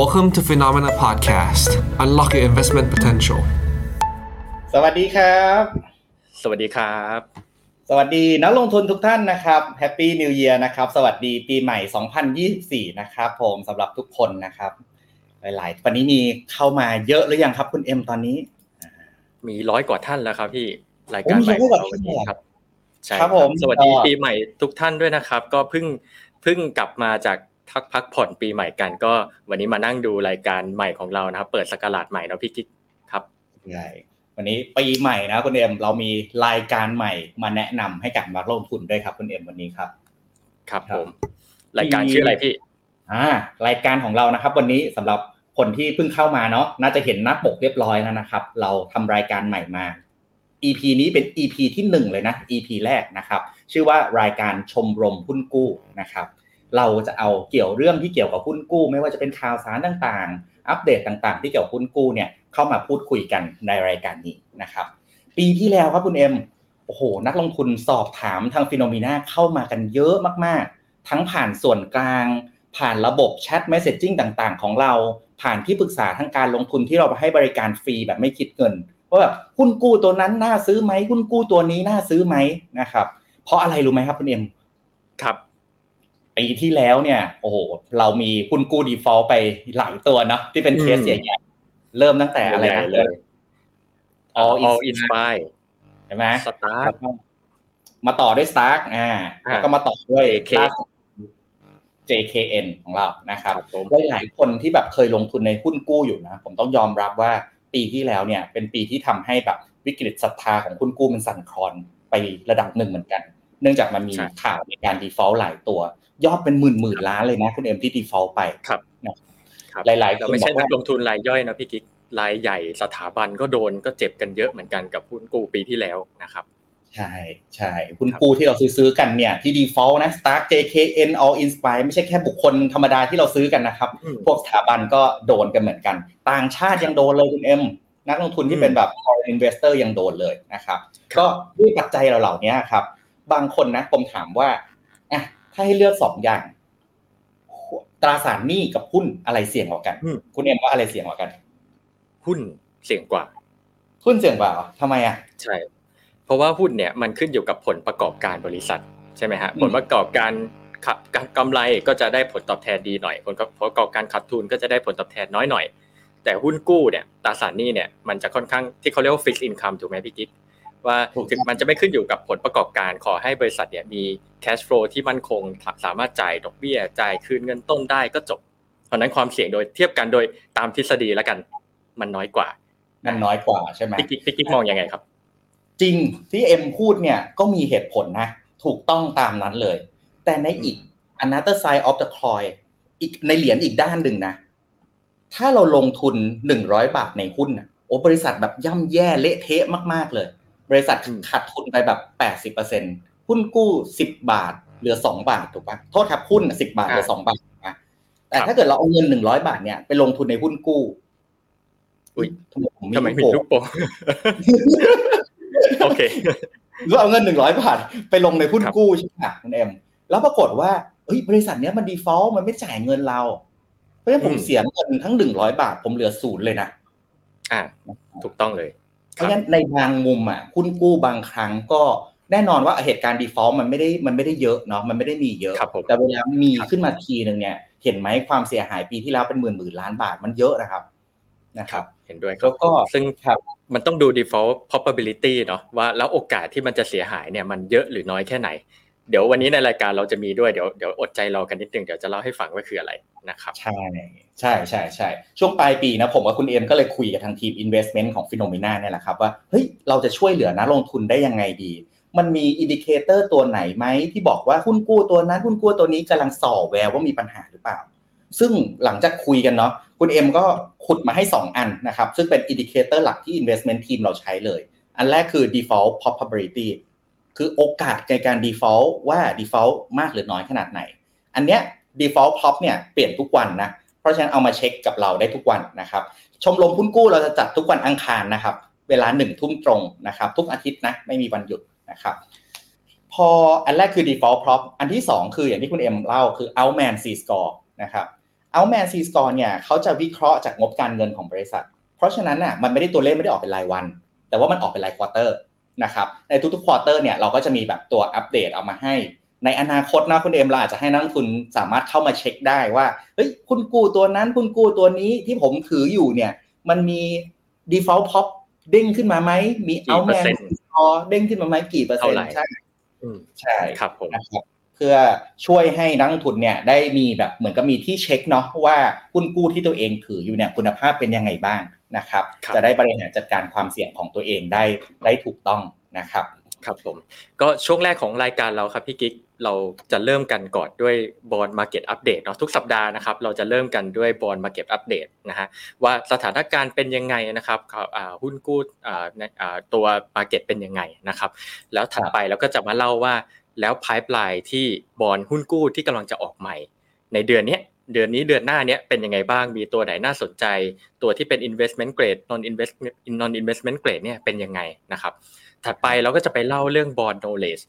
Welcome to Phenomena Podcast. Unlock your investment potential. สวัสดีครับ สวัสดีครับ สวัสดีนักลงทุนทุกท่านนะครับ Happy New Year นะครับ สวัสดีปีใหม่ 2024 นะครับผมสำหรับทุกคนนะครับ หลายๆวันนี้มีเข้ามาเยอะหรือยังครับคุณเอ็มตอนนี้ มีร้อยกว่าท่านแล้วครับพี่รายการใหม่โอ้มีร้อยกว่าของเราวันนี้ท่านเหรอครับใช่ครับผมสวัสดีก็ปีใหม่ทุกท่านด้วยนะครับ ก็เพิ่งเพิ่งกลับมาจาก ทักพักผ่อนปีใหม่กันก็วันนี้มานั่งดูรายการใหม่ของเรานะครับ เปิดสกราดใหม่เนาะพี่กิ๊กครับใช่วันนี้ปีใหม่นะคุณเอ็มเรามีรายการใหม่มาแนะนำให้กับนักลงทุนด้วยครับคุณเอ็มวันนี้ครับครับ ครับผมรายการชื่ออะไรพี่อ่ารายการของเรานะครับ วันนี้สำหรับคนที่เพิ่งเข้ามาเนาะน่าจะเห็นหน้าปกเรียบร้อยแล้วนะครับ เราทำรายการใหม่มา EP นี้เป็น EP ที่หนึ่งเลยนะ EP แรกนะครับ ชื่อว่ารายการชมรมหุ้นกู้นะครับ เราจะเอาเกี่ยวเรื่องที่เกี่ยวกับหุ้นกู้ ไม่ว่าจะเป็นข่าวสารต่างๆ อัปเดตต่างๆ ที่เกี่ยวกับหุ้นกู้เนี่ยเข้ามาพูดคุยกันในรายการนี้นะครับ ปีที่แล้วครับคุณเอ็มโอ้โห นักลงทุนสอบถามทาง Finnomena เข้ามากันเยอะมากๆ ทั้งผ่านส่วนกลาง ผ่านระบบ chat messaging ต่างๆ ของเรา ผ่านที่ปรึกษาทางการลงทุนที่เราให้บริการฟรีแบบไม่คิดเงินว่าแบบหุ้นกู้ตัวนั้นน่าซื้อไหมหุ้นกู้ตัวนี้น่าซื้อไหมนะครับ เพราะอะไรรู้ไหมครับคุณเอ็มครับ ปีที่แล้วเนี่ย โอ้โห เรามีหุ้นกู้ดีฟอลต์ไปหลายตัวเนาะที่เป็นเคสอืมใหญ่ๆเริ่มตั้งแต่อะไรใหญ่นะๆเลย All All in Inspire ใช่ไหม Start แล้วก็มาต่อด้วย Stark อ่าอ่าแล้วก็มาต่อด้วย JK ล่าสุด JKN ของเรานะครับครับผมหลายๆคนที่แบบเคยลงทุนในหุ้นกู้อยู่นะ ผมต้องยอมรับว่าปีที่แล้วเนี่ย เป็นปีที่ทำให้แบบวิกฤตศรัทธาของหุ้นกู้มันสั่นคลอนไประดับหนึ่งเหมือนกัน เนื่องจากมันมีใช่ข่าวในการ default หลายตัว ยอดเป็นหมื่นหมื่นล้านเลยนะคุณเอ็มที่ default ไปครับนะครับหลายๆคนเราไม่ใช่บอกว่านักลงทุนรายย่อยนะพี่กิ๊กรายใหญ่สถาบันก็โดนก็เจ็บกันเยอะเหมือนกันกับหุ้นกู้ปีที่แล้วนะครับใช่ใช่หุ้นกู้ที่เราซื้อๆกันเนี่ยที่ default นะ Stark JKN All Inspire ไม่ใช่แค่บุคคลธรรมดาที่เราซื้อกันนะครับอืมพวกสถาบันก็โดนกันเหมือนกัน ต่างชาติยังโดนเลยคุณเอ็มนักลงทุนที่เป็นแบบ foreign investor ยังโดนเลยนะครับ ก็ด้วยปัจจัยเหล่านี้ครับ บางคนนะผมถามว่าอะ ถ้าให้เลือกสองอย่าง ตราสารหนี้กับหุ้นอะไรเสี่ยงกว่ากันอืมคุณเอ็มว่าอะไรเสี่ยงกว่ากัน หุ้นเสี่ยงกว่า หุ้นเสี่ยงกว่าเหรอทำไมอะ ใช่ เพราะว่าหุ้นเนี่ยมันขึ้นอยู่กับผลประกอบการบริษัทใช่ไหมฮะอืมผลประกอบการขับการกำไรก็จะได้ผลตอบแทนดีหน่อย ผลประกอบการขาดทุนก็จะได้ผลตอบแทนน้อยหน่อย แต่หุ้นกู้เนี่ยตราสารหนี้เนี่ยมันจะค่อนข้างที่เขาเรียกว่า fixed income ถูกไหมพี่กิ๊ก ว่าถูกถึงมันจะไม่ขึ้นอยู่กับผลประกอบการขอให้บริษัทเนี่ยมี cash flow ที่มั่นคงสามารถจ่ายดอกเบี้ยจ่ายคืนเงินต้นได้ก็จบเพราะฉะนั้นความเสี่ยงโดยเทียบกันโดยตามทฤษฎีแล้วกันมันน้อยกว่า มันน้อยกว่าใช่ไหมพี่กิ๊กพี่กิ๊กมองยังไงครับ จริงที่เอ็มพูดเนี่ยก็มีเหตุผลนะ ถูกต้องตามนั้นเลย แต่ในอีก another side of the coin อีกในเหรียญอีกด้านหนึ่งนะ ถ้าเราลงทุนหนึ่งร้อยบาทในหุ้นนะโอ้บริษัทแบบย่ำแย่เละเทะมาก ๆเลย บริษัทอืมขาดทุนไปแบบแปดสิบเปอร์เซ็นหุ้นกู้สิบบาทเหลือสองบาทถูกปะโทษครับหุ้นสิบบาทเหลือสองบาทนะแต่ถ้าเกิดเราเอาเงินหนึ่งร้อยบาทเนี่ยไปลงทุนในหุ้นกู้อุ๊ยทำไมผมทำไมมีลูกลูกโป่งโป่งโอเคหรือเอาเงินหนึ่งร้อยบาทไปลงในหุ้นครับกู้ใช่ไหมคุณเอ็มแล้วปรากฏว่าเฮ้ยบริษัทเนี้ยมัน default มันไม่จ่ายเงินเรา เพราะฉะนั้นผมเสียเงินทั้งหนึ่งร้อยบาท ผมเหลือศูนย์เลยนะอ่าถูกต้องเลย เพราะฉะนั้นในบางมุมอะหุ้นกู้บางครั้งก็แน่นอนว่าเหตุการณ์ default มันไม่ได้มันไม่ได้เยอะเนาะมันไม่ได้มีเยอะครับผมแต่เวลามีครับขึ้นมาทีหนึ่งเนี่ย เห็นไหมความเสียหายปีที่แล้วเป็นหมื่นหมื่นล้านบาทมันเยอะนะครับนะครับ เห็นด้วยครับ แล้วก็ซึ่งครับมันต้องดู default probability เนาะว่าแล้วโอกาสที่มันจะเสียหายเนี่ยมันเยอะหรือน้อยแค่ไหน เดี๋ยววันนี้ในรายการเราจะมีด้วยเดี๋ยวเดี๋ยวอดใจรอกันนิดนึงเดี๋ยวจะเล่าให้ฟังว่าคืออะไรนะครับใช่ ใช่ใช่ใช่ช่วงปลายปีนะผมกับคุณเอ็มก็เลยคุยกับทางทีม Investment ของ Finnomena เนี่ยแหละครับว่าเฮ้ยเราจะช่วยเหลือนักลงทุนได้ยังไงดี มันมี indicator ตัวไหนไหมที่บอกว่าหุ้นกู้ตัวนั้นหุ้นกู้ตัวนี้กำลังส่อแววว่ามีปัญหาหรือเปล่า ซึ่งหลังจากคุยกันเนาะคุณเอ็มก็ขุดมาให้ 2 อันนะครับ ซึ่งเป็น indicator หลักที่ Investment Team เราใช้เลย อันแรกคือ default probability คือโอกาสในการ default ว่า default มากหรือน้อยขนาดไหน อันเนี้ย default prob เนี่ยเปลี่ยนทุกวันนะ เพราะฉะนั้นเอามาเช็คกับเราได้ทุกวันนะครับ ชมรมหุ้นกู้เราจะจัดทุกวันอังคารนะครับ เวลาหนึ่งทุ่มตรงนะครับ ทุกอาทิตย์นะไม่มีวันหยุดนะครับพออันแรกคือ default prob อันที่สองคืออย่างที่คุณเอ็มเล่าคือ Altman Z-Score นะครับ Altman Z-Score เนี่ยเขาจะวิเคราะห์จากงบการเงินของบริษัท เพราะฉะนั้นน่ะมันไม่ได้ตัวเลขไม่ได้ออกเป็นรายวัน แต่ว่ามันออกเป็นราย quarter นะครับในทุกๆ quarter เนี่ยเราก็จะมีแบบตัวอัปเดตเอามาให้ ในอนาคตนะคุณเอ็มเราอาจจะให้นักลงทุนสามารถเข้ามาเช็คได้ว่าเฮ้ยหุ้นกู้ตัวนั้นหุ้นกู้ตัวนี้ที่ผมถืออยู่เนี่ย มันมี default prob เด้งขึ้นมาไหมมี Outman Score เด้งขึ้นมาไหมกี่เปอร์เซ็นต์ใช่ใช่ครับผมนะครับเพื่อช่วยให้นักลงทุนเนี่ยได้มีแบบเหมือนกับมีที่เช็คเนาะว่าหุ้นกู้ที่ตัวเองถืออยู่เนี่ยคุณภาพเป็นยังไงบ้างนะครับ จะได้บริหารจัดการความเสี่ยงของตัวเองได้ได้ถูกต้องนะครับ ครับผมก็ช่วงแรกของรายการเราครับพี่กิ๊กเราจะเริ่มกันก่อนด้วยบอลมาเก็ตอัปเดตเนาะทุกสัปดาห์นะครับเราจะเริ่มกันด้วยบอลมาเก็ตอัปเดตนะฮะว่าสถานการณ์เป็นยังไงนะครับหุ้นกู้ตัวมาเก็ตเป็นยังไงนะครับ แล้วถัดไปเราก็จะมาเล่าว่าแล้วไพ่ปลายที่บอลหุ้นกู้ที่กำลังจะออกใหม่ ในเดือนนี้เดือนนี้เดือนหน้าเนี้ยเป็นยังไงบ้างมีตัวไหนน่าสนใจ ตัวที่เป็น investment grade non investment non investment grade เนี่ยเป็นยังไงนะครับ ถัดไปเราก็จะไปเล่าเรื่อง bond knowledge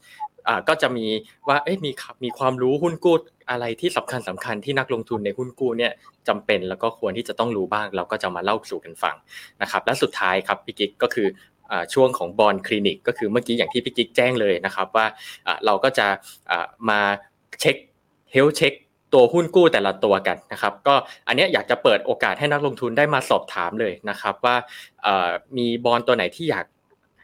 อ่าก็จะมีว่าเอ๊ะมีมีความรู้หุ้นกู้อะไรที่สำคัญสำคัญที่นักลงทุนในหุ้นกู้เนี่ยจำเป็นแล้วก็ควรที่จะต้องรู้บ้าง เราก็จะมาเล่าสู่กันฟังนะครับ และสุดท้ายครับพี่กิ๊กก็คือช่วงของ Bond Clinic ก็คือเมื่อกี้อย่างที่พี่กิ๊กแจ้งเลยนะครับว่าเราก็จะมาเช็ค health check ตัวหุ้นกู้แต่ละตัวกันนะครับ ก็อันนี้อยากจะเปิดโอกาสให้นักลงทุนได้มาสอบถามเลยนะครับ ว่ามีบอลตัวไหนที่อยาก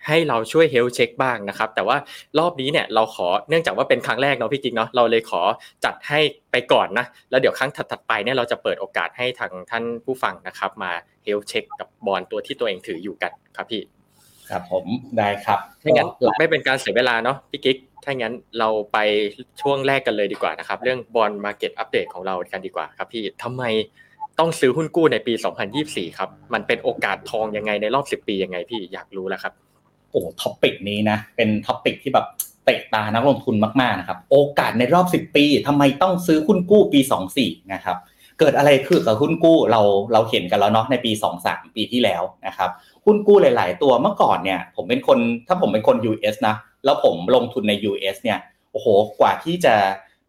ให้เราช่วย health check บ้างนะครับ แต่ว่ารอบนี้เนี่ยเราขอเนื่องจากว่าเป็นครั้งแรกเนาะพี่กิ๊กเนาะเราเลยขอจัดให้ไปก่อนนะแล้วเดี๋ยวครั้งถัดๆไปเนี่ยเราจะเปิดโอกาสให้ทางท่านผู้ฟังนะครับ มา health check กับ bond ตัวที่ตัวเองถืออยู่กันครับพี่ครับผมได้ครับถ้างั้นไม่เป็นการเสียเวลาเนาะพี่กิ๊กถ้างั้นเราไปช่วงแรกกันเลยดีกว่านะครับ เรื่อง bond market update ของเรากันดีกว่าครับพี่ทำไมต้องซื้อหุ้นกู้ในปี 2024 ครับ มันเป็นโอกาสทองยังไงในรอบ 10 ปียังไงพี่อยากรู้แล้วครับ โอ้ topic นี้นะ เป็น topic ที่แบบเตะตานักลงทุนมากๆนะครับ โอกาสในรอบ 10 ปีทำไมต้องซื้อหุ้นกู้ปี 24 นะครับ เกิดอะไรขึ้นกับหุ้นกู้เราเราเห็นกันแล้วเนาะในปี 23 ปีที่แล้วนะครับหุ้นกู้หลาย ๆ ตัวเมื่อก่อนเนี่ย ผมเป็นคนถ้าผมเป็นคน US นะ แล้วผมลงทุนใน US เนี่ยโอ้โหกว่าที่จะ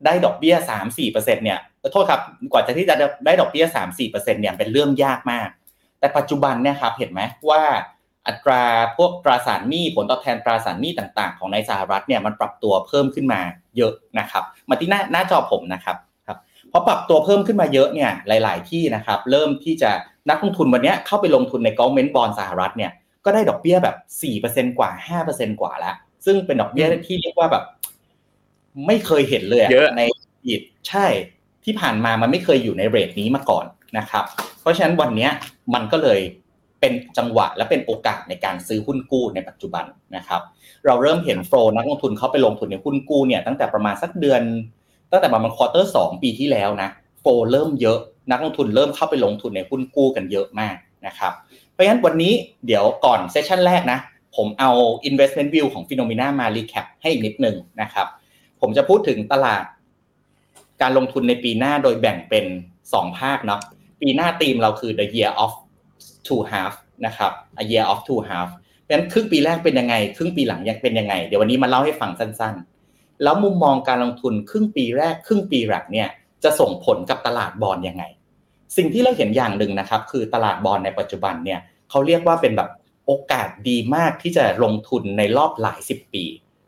ได้ดอกเบี้ย 3-4%เนี่ยโทษครับกว่าจะที่จะได้ดอกเบี้ย 3-4%เนี่ยเป็นเรื่องยากมาก แต่ปัจจุบันเนี่ยครับเห็นไหมว่า อัตราพวกตราสารหนี้ผลตอบแทนตราสารหนี้ต่างๆ ของในสหรัฐเนี่ยมันปรับตัวเพิ่มขึ้นมาเยอะนะครับมาที่หน้าหน้าจอผมนะครับครับพอปรับตัวเพิ่มขึ้นมาเยอะเนี่ยหลาย ๆ ที่นะครับเริ่มที่จะนักลงทุนวันนี้เข้าไปลงทุนในกองเมนต์บอลสหรัฐเนี่ยก็ได้ดอกเบี้ยแบบ4%กว่า 5%กว่าแล้ว ซึ่งเป็นดอกเบี้ยที่เรียกว่าแบบ ไม่เคยเห็นเลยในอีกใช่ที่ผ่านมามันไม่เคยอยู่ใน rate นี้มาก่อนนะครับ เพราะฉะนั้นวันนี้มันก็เลย เป็นจังหวะและเป็นโอกาสในการซื้อหุ้นกู้ในปัจจุบันนะครับ เราเริ่มเห็น flow นักลงทุนเขาไปลงทุนในหุ้นกู้เนี่ยตั้งแต่ประมาณสักเดือน ตั้งแต่ประมาณ quarter สองปีที่แล้วนะ flow เริ่มเยอะนักลงทุนเริ่มเข้าไปลงทุนในหุ้นกู้กันเยอะมากนะครับเพราะฉะนั้นวันนี้เดี๋ยวก่อน session แรกนะผมเอา investment view ของ Finnomena มา recap ให้อีกนิดนึงนะครับ ผมจะพูดถึงตลาด การลงทุนในปีหน้าโดยแบ่งเป็น 2 ภาคเนาะปีหน้าธีมเราคือ the year of two half นะครับ a year of two half เพราะฉะนั้นครึ่งปีแรกเป็นยังไง ครึ่งปีหลังยังเป็นยังไง เดี๋ยววันนี้มาเล่าให้ฟังสั้นๆ แล้วมุมมองการลงทุนครึ่งปีแรก ครึ่งปีหลังเนี่ยจะส่งผลกับตลาดบอลยังไง สิ่งที่เราเห็นอย่างหนึ่งนะครับ คือตลาดบอลในปัจจุบันเนี่ยเขาเรียกว่าเป็นแบบโอกาสดีมากที่จะลงทุนในรอบหลายสิบปี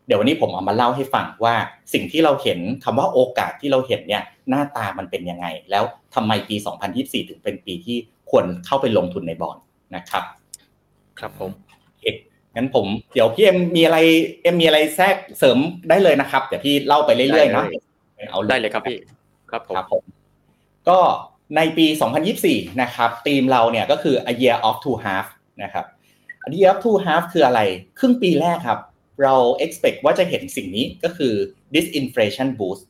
เดี๋ยววันนี้ผมเอามาเล่าให้ฟังว่าสิ่งที่เราเห็นคำว่าโอกาสที่เราเห็นเนี่ยหน้าตามันเป็นยังไง แล้วทำไมปี 2024 ถึงเป็นปีที่ ควรเข้าไปลงทุนในบอลนะครับ ครับผมเอกงั้นผมเดี๋ยวพี่เอ็มมีอะไรเอ็มมีอะไรแทรกเสริมได้เลยนะครับเดี๋ยวพี่เล่าไปเรื่อยๆนะเอาได้เลยครับพี่ครับผมก็ในปี 2024 นะครับธีมเราเนี่ยก็คือ a year of two half นะครับ a year of two half คืออะไร ครึ่งปีแรกครับ เรา expect ว่าจะเห็นสิ่งนี้ก็คือ disinflation boost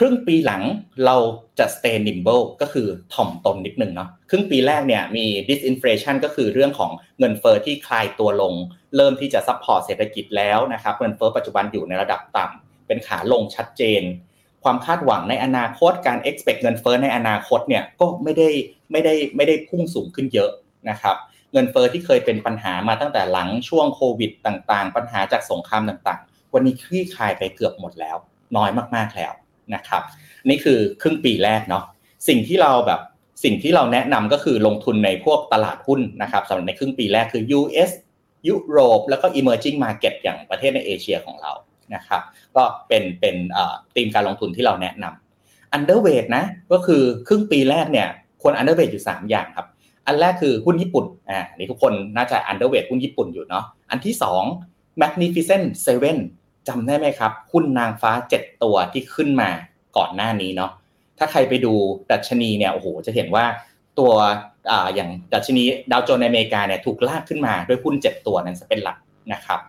ครึ่งปีหลังเราจะ stay nimble ก็คือถ่อมตนนิดนึงเนาะครึ่งปีแรกเนี่ยมี disinflation ก็คือเรื่องของเงินเฟ้อที่คลายตัวลง เริ่มที่จะ support เศรษฐกิจแล้วนะครับเงินเฟ้อปัจจุบันอยู่ในระดับต่ำเป็นขาลงชัดเจน ความคาดหวังในอนาคตการ expect เงินเฟ้อในอนาคตเนี่ยก็ไม่ได้ไม่ได้ไม่ได้พุ่งสูงขึ้นเยอะนะครับเงินเฟ้อที่เคยเป็นปัญหามาตั้งแต่หลังช่วงโควิดต่างๆ ปัญหาจากสงครามต่างๆ วันนี้คลี่คลายไปเกือบหมดแล้ว น้อยมากๆแล้ว นะครับ นี่คือครึ่งปีแรกเนาะสิ่งที่เราแบบสิ่งที่เราแนะนำก็คือลงทุนในพวกตลาดหุ้นนะครับสำหรับในครึ่งปีแรกคือ US ยุโรปแล้วก็ emerging market อย่างประเทศในเอเชียของเรานะครับ ก็เป็นเป็นธีมการลงทุนที่เราแนะนำ underweight นะก็คือครึ่งปีแรกเนี่ยควร underweight อยู่ 3 อย่างครับ อันแรกคือหุ้นญี่ปุ่นอ่านี่ทุกคนน่าจะ underweight หุ้นญี่ปุ่นอยู่เนาะอันที่ 2 magnificent seven จำได้ไหมครับ หุ้นนางฟ้า 7 ตัวที่ขึ้นมาก่อนหน้านี้เนาะถ้าใครไปดูดัชนีเนี่ยโอ้โหจะเห็นว่าตัวออย่างดัชนีดาวโจนส์ในอเมริกาเนี่ยถูกลากขึ้นมาด้วยหุ้น 7 ตัวนั้นจะเป็นหลักนะครับ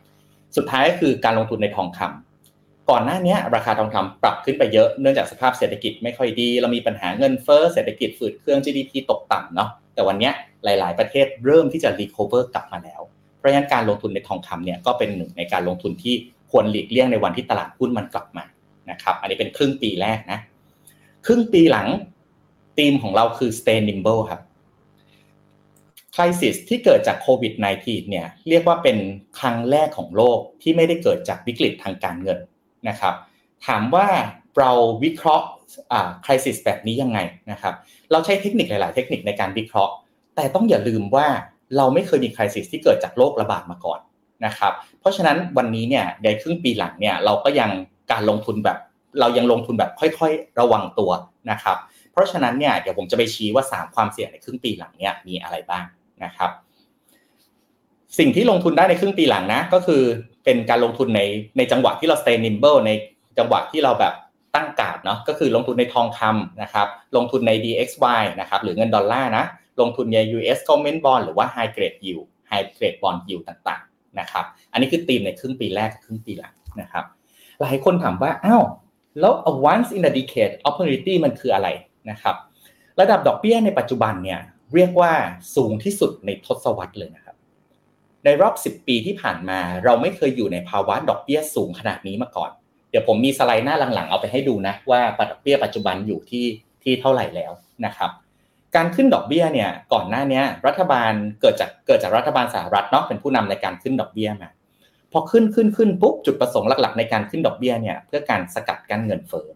สุดท้ายก็คือการลงทุนในทองคำก่อนหน้านี้ราคาทองคำปรับขึ้นไปเยอะเนื่องจากสภาพเศรษฐกิจไม่ค่อยดี เรามีปัญหาเงินเฟ้อเศรษฐกิจฝืดเครื่อง GDP ตกต่ำเนาะแต่วันนี้หลาย ๆ ประเทศเริ่มที่จะรีคอเวอร์กลับมาแล้ว เพราะฉะนั้นการลงทุนในทองคำเนี่ยก็เป็นหนึ่งในการลงทุนที่ ควรหลีกเลี่ยงในวันที่ตลาดหุ้นมันกลับมานะครับ อันนี้เป็นครึ่งปีแรกนะ ครึ่งปีหลังธีมของเราคือ stay nimble ครับคริสิสที่เกิดจากโควิด -19 เนี่ยเรียกว่าเป็นครั้งแรกของโลกที่ไม่ได้เกิดจากวิกฤตทางการเงินนะครับ ถามว่าเราวิเคราะห์คริสิสแบบนี้ยังไงนะครับ เราใช้เทคนิคหลาย ๆ เทคนิคในการวิเคราะห์ แต่ต้องอย่าลืมว่าเราไม่เคยมีคริสิสที่เกิดจากโรคระบาดมาก่อน นะครับ เพราะฉะนั้นวันนี้เนี่ยในครึ่งปีหลังเนี่ยเราก็ยังการลงทุนแบบ เรายังลงทุนแบบค่อยๆ ระวังตัวนะครับ เพราะฉะนั้นเนี่ยเดี๋ยวผมจะไปชี้ว่า 3 ความเสี่ยงในครึ่งปีหลังเนี่ยมีอะไรบ้างนะครับ สิ่งที่ลงทุนได้ในครึ่งปีหลังนะ ก็คือเป็นการลงทุนในในจังหวะที่เรา stay nimble ในจังหวะที่เราแบบตั้งกาดเนาะก็คือลงทุนในทองคำนะครับ ลงทุนใน DXY นะครับหรือเงินดอลลาร์นะ ลงทุนใน US government bond หรือว่า high grade yield high grade bond yield ต่าง นะครับ อันนี้คือธีมในครึ่งปีแรกกับครึ่งปีหลังนะครับ หลายคนถามว่าอ้าวแล้ว once in a decade opportunity มันคืออะไรนะครับ ระดับดอกเบี้ยในปัจจุบันเนี่ยเรียกว่าสูงที่สุดในทศวรรษเลยนะครับ ในรอบ 10 ปีที่ผ่านมา เราไม่เคยอยู่ในภาวะดอกเบี้ยสูงขนาดนี้มาก่อน เดี๋ยวผมมีสไลด์หน้าหลังๆ เอาไปให้ดูนะว่าดอกเบี้ยปัจจุบันอยู่ที่ที่เท่าไหร่แล้วนะครับ การขึ้นดอกเบี้ยเนี่ยก่อนหน้านี้รัฐบาลเกิดจากเกิดจากรัฐบาลสหรัฐเนาะเป็นผู้นำในการขึ้นดอกเบี้ยมาพอขึ้นขึ้นขึ้นปุ๊บจุดประสงค์หลัก ๆ ในการขึ้นดอกเบี้ยเนี่ยเพื่อการสกัดกั้นเงินเฟ้อ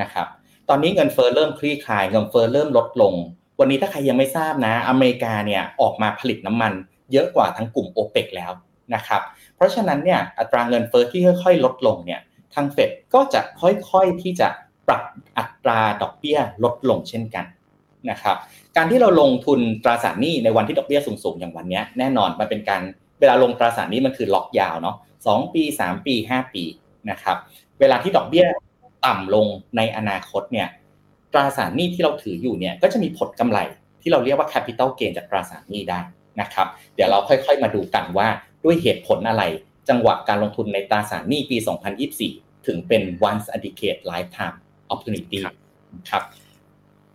นะครับตอนนี้เงินเฟ้อเริ่มคลี่คลายเงินเฟ้อเริ่มลดลง วันนี้ถ้าใครยังไม่ทราบนะ อเมริกาเนี่ยออกมาผลิตน้ำมัน เยอะกว่าทั้งกลุ่มโอเปกแล้วนะครับเพราะฉะนั้นเนี่ยอัตราเงินเฟ้อที่ค่อย ๆ ลดลงเนี่ยทางเฟดก็จะค่อยๆที่จะปรับอัตราดอกเบี้ยลดลงเช่นกัน นะครับการที่เราลงทุนตราสารหนี้ในวันที่ดอกเบี้ยสูงๆอย่างวันนี้แน่นอนมันเป็นการเวลาลงตราสารหนี้มันคือล็อกยาวเนาะสองปีสามปีห้าปีนะครับเวลาที่ดอกเบี้ยต่ำลงในอนาคตเนี่ยตราสารหนี้ที่เราถืออยู่เนี่ยก็จะมีผลกำไรที่เราเรียกว่า capital gain จากตราสารหนี้ได้นะครับเดี๋ยวเราค่อยๆมาดูกันว่าด้วยเหตุผลอะไรจังหวะการลงทุนในตราสารหนี้ปี 2024 ถึงเป็น once a decade lifetime opportunity ครับ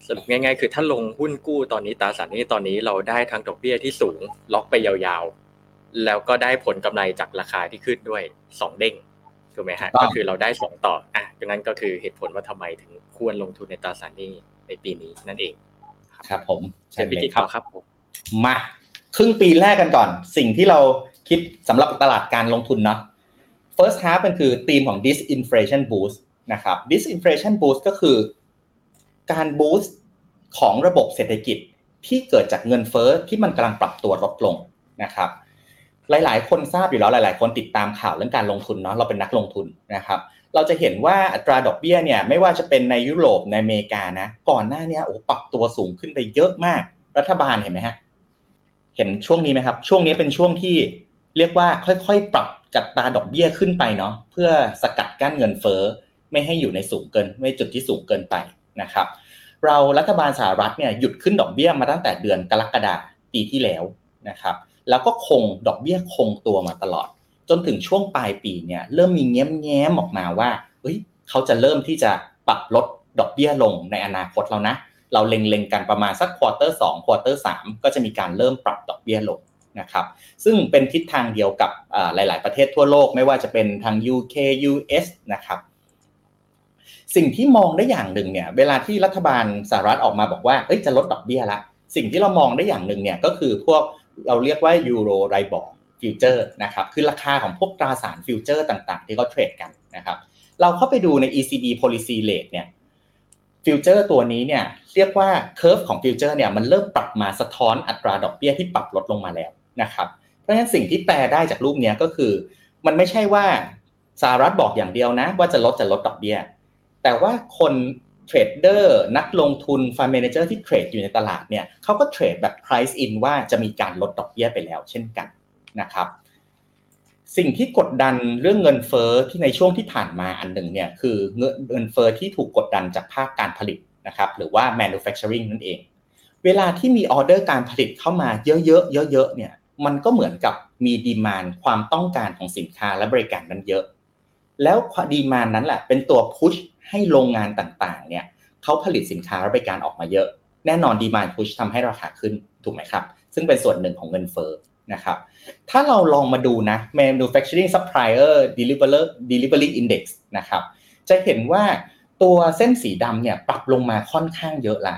สรุปง่ายๆ คือถ้าลงหุ้นกู้ตอนนี้ตราสารหนี้ตอนนี้เราได้ทั้งดอกเบี้ยที่สูงล็อกไปยาวๆ แล้วก็ได้ผลกำไรจากราคาที่ขึ้นด้วย2เด้งถูกไหมฮะก็คือเราได้สองต่ออะดังนั้นก็คือเหตุผลว่าทำไมถึงควรลงทุนในตราสารหนี้ในปีนี้นั่นเอง ครับ ผมเชิญพี่ครับครับผมมาครึ่งปีแรกกันก่อน สิ่งที่เราคิดสำหรับตลาดการลงทุนเนาะ first half มันคือธีมของ disinflation boost นะครับ disinflation boost ก็คือ การ boost ของระบบเศรษฐกิจที่เกิดจากเงินเฟ้อที่มันกำลังปรับตัวลดลงนะครับ หลาย ๆ คนทราบอยู่แล้วหลาย ๆ คนติดตามข่าวเรื่องการลงทุนเนาะเราเป็นนักลงทุนนะครับ เราจะเห็นว่าอัตราดอกเบี้ยเนี่ยไม่ว่าจะเป็นในยุโรปในอเมริกานะก่อนหน้านี้โอ้ปรับตัวสูงขึ้นไปเยอะมาก รัฐบาลเห็นไหมฮะเห็นช่วงนี้ไหมครับ ช่วงนี้เป็นช่วงที่เรียกว่าค่อย ๆ ปรับจัดตาดอกเบี้ยขึ้นไปเนาะเพื่อสกัดกั้นเงินเฟ้อไม่ให้อยู่ในสูงเกินไม่จุดที่สูงเกินไป นะครับ เรารัฐบาลสหรัฐเนี่ยหยุดขึ้นดอกเบี้ยมาตั้งแต่เดือนกรกฎาคมปีที่แล้วนะครับแล้วก็คงดอกเบี้ยคงตัวมาตลอด จนถึงช่วงปลายปีเนี่ยเริ่มมีแง้มแง้มออกมาว่าเฮ้ยเขาจะเริ่มที่จะปรับลดดอกเบี้ยลงในอนาคตแล้วนะ เราเล็งๆกันประมาณสัก quarter สอง quarter สามก็จะมีการเริ่มปรับดอกเบี้ยลงนะครับซึ่งเป็นทิศทางเดียวกับหลาย ๆ ประเทศทั่วโลกไม่ว่าจะเป็นทาง UK US นะครับ สิ่งที่มองได้อย่างหนึ่งเนี่ยเวลาที่รัฐบาลสหรัฐออกมาบอกว่าเอ้ยจะลดดอกเบี้ยละสิ่งที่เรามองได้อย่างหนึ่งเนี่ยก็คือพวกเราเรียกว่า Euribor future นะครับคือราคาของพวกตราสาร future ต่างๆ ที่เขา trade กันนะครับเราเข้าไปดูใน ECB policy rate เนี่ย future ตัวนี้เนี่ยเรียกว่า curve ของ future เนี่ยมันเริ่มปรับมาสะท้อนอัตราดอกเบี้ยที่ปรับลดลงมาแล้วนะครับเพราะฉะนั้นสิ่งที่แปลได้จากรูปนี้ก็คือ มันไม่ใช่ว่าสหรัฐบอกอย่างเดียวนะ ว่าจะลดจะลดดอกเบี้ย แต่ว่าคน trader นักลงทุน fund manager ที่ trade อยู่ในตลาดเนี่ยเขาก็ trade แบบ price in ว่าจะมีการลดดอกเบี้ยไปแล้วเช่นกันนะครับ สิ่งที่กดดันเรื่องเงินเฟ้อที่ในช่วงที่ผ่านมาอันหนึ่งเนี่ยคือเงินเฟ้อที่ถูกกดดันจากภาคการผลิตนะครับหรือว่า manufacturing นั่นเอง เวลาที่มีออเดอร์การผลิตเข้ามาเยอะๆเยอะๆเนี่ยมันก็เหมือนกับมีดีมานความต้องการของสินค้าและบริการนั้นเยอะ แล้วดีมานนั้นแหละเป็นตัวพุช ให้โรงงานต่างๆ เนี่ยเขาผลิตสินค้าและบริการออกมาเยอะ แน่นอนดีมานพุชทำให้ราคาขึ้นถูกไหมครับ ซึ่งเป็นส่วนหนึ่งของเงินเฟ้อนะครับ ถ้าเราลองมาดูนะ manufacturing supplier delivery delivery index นะครับ จะเห็นว่าตัวเส้นสีดำเนี่ยปรับลงมาค่อนข้างเยอะละ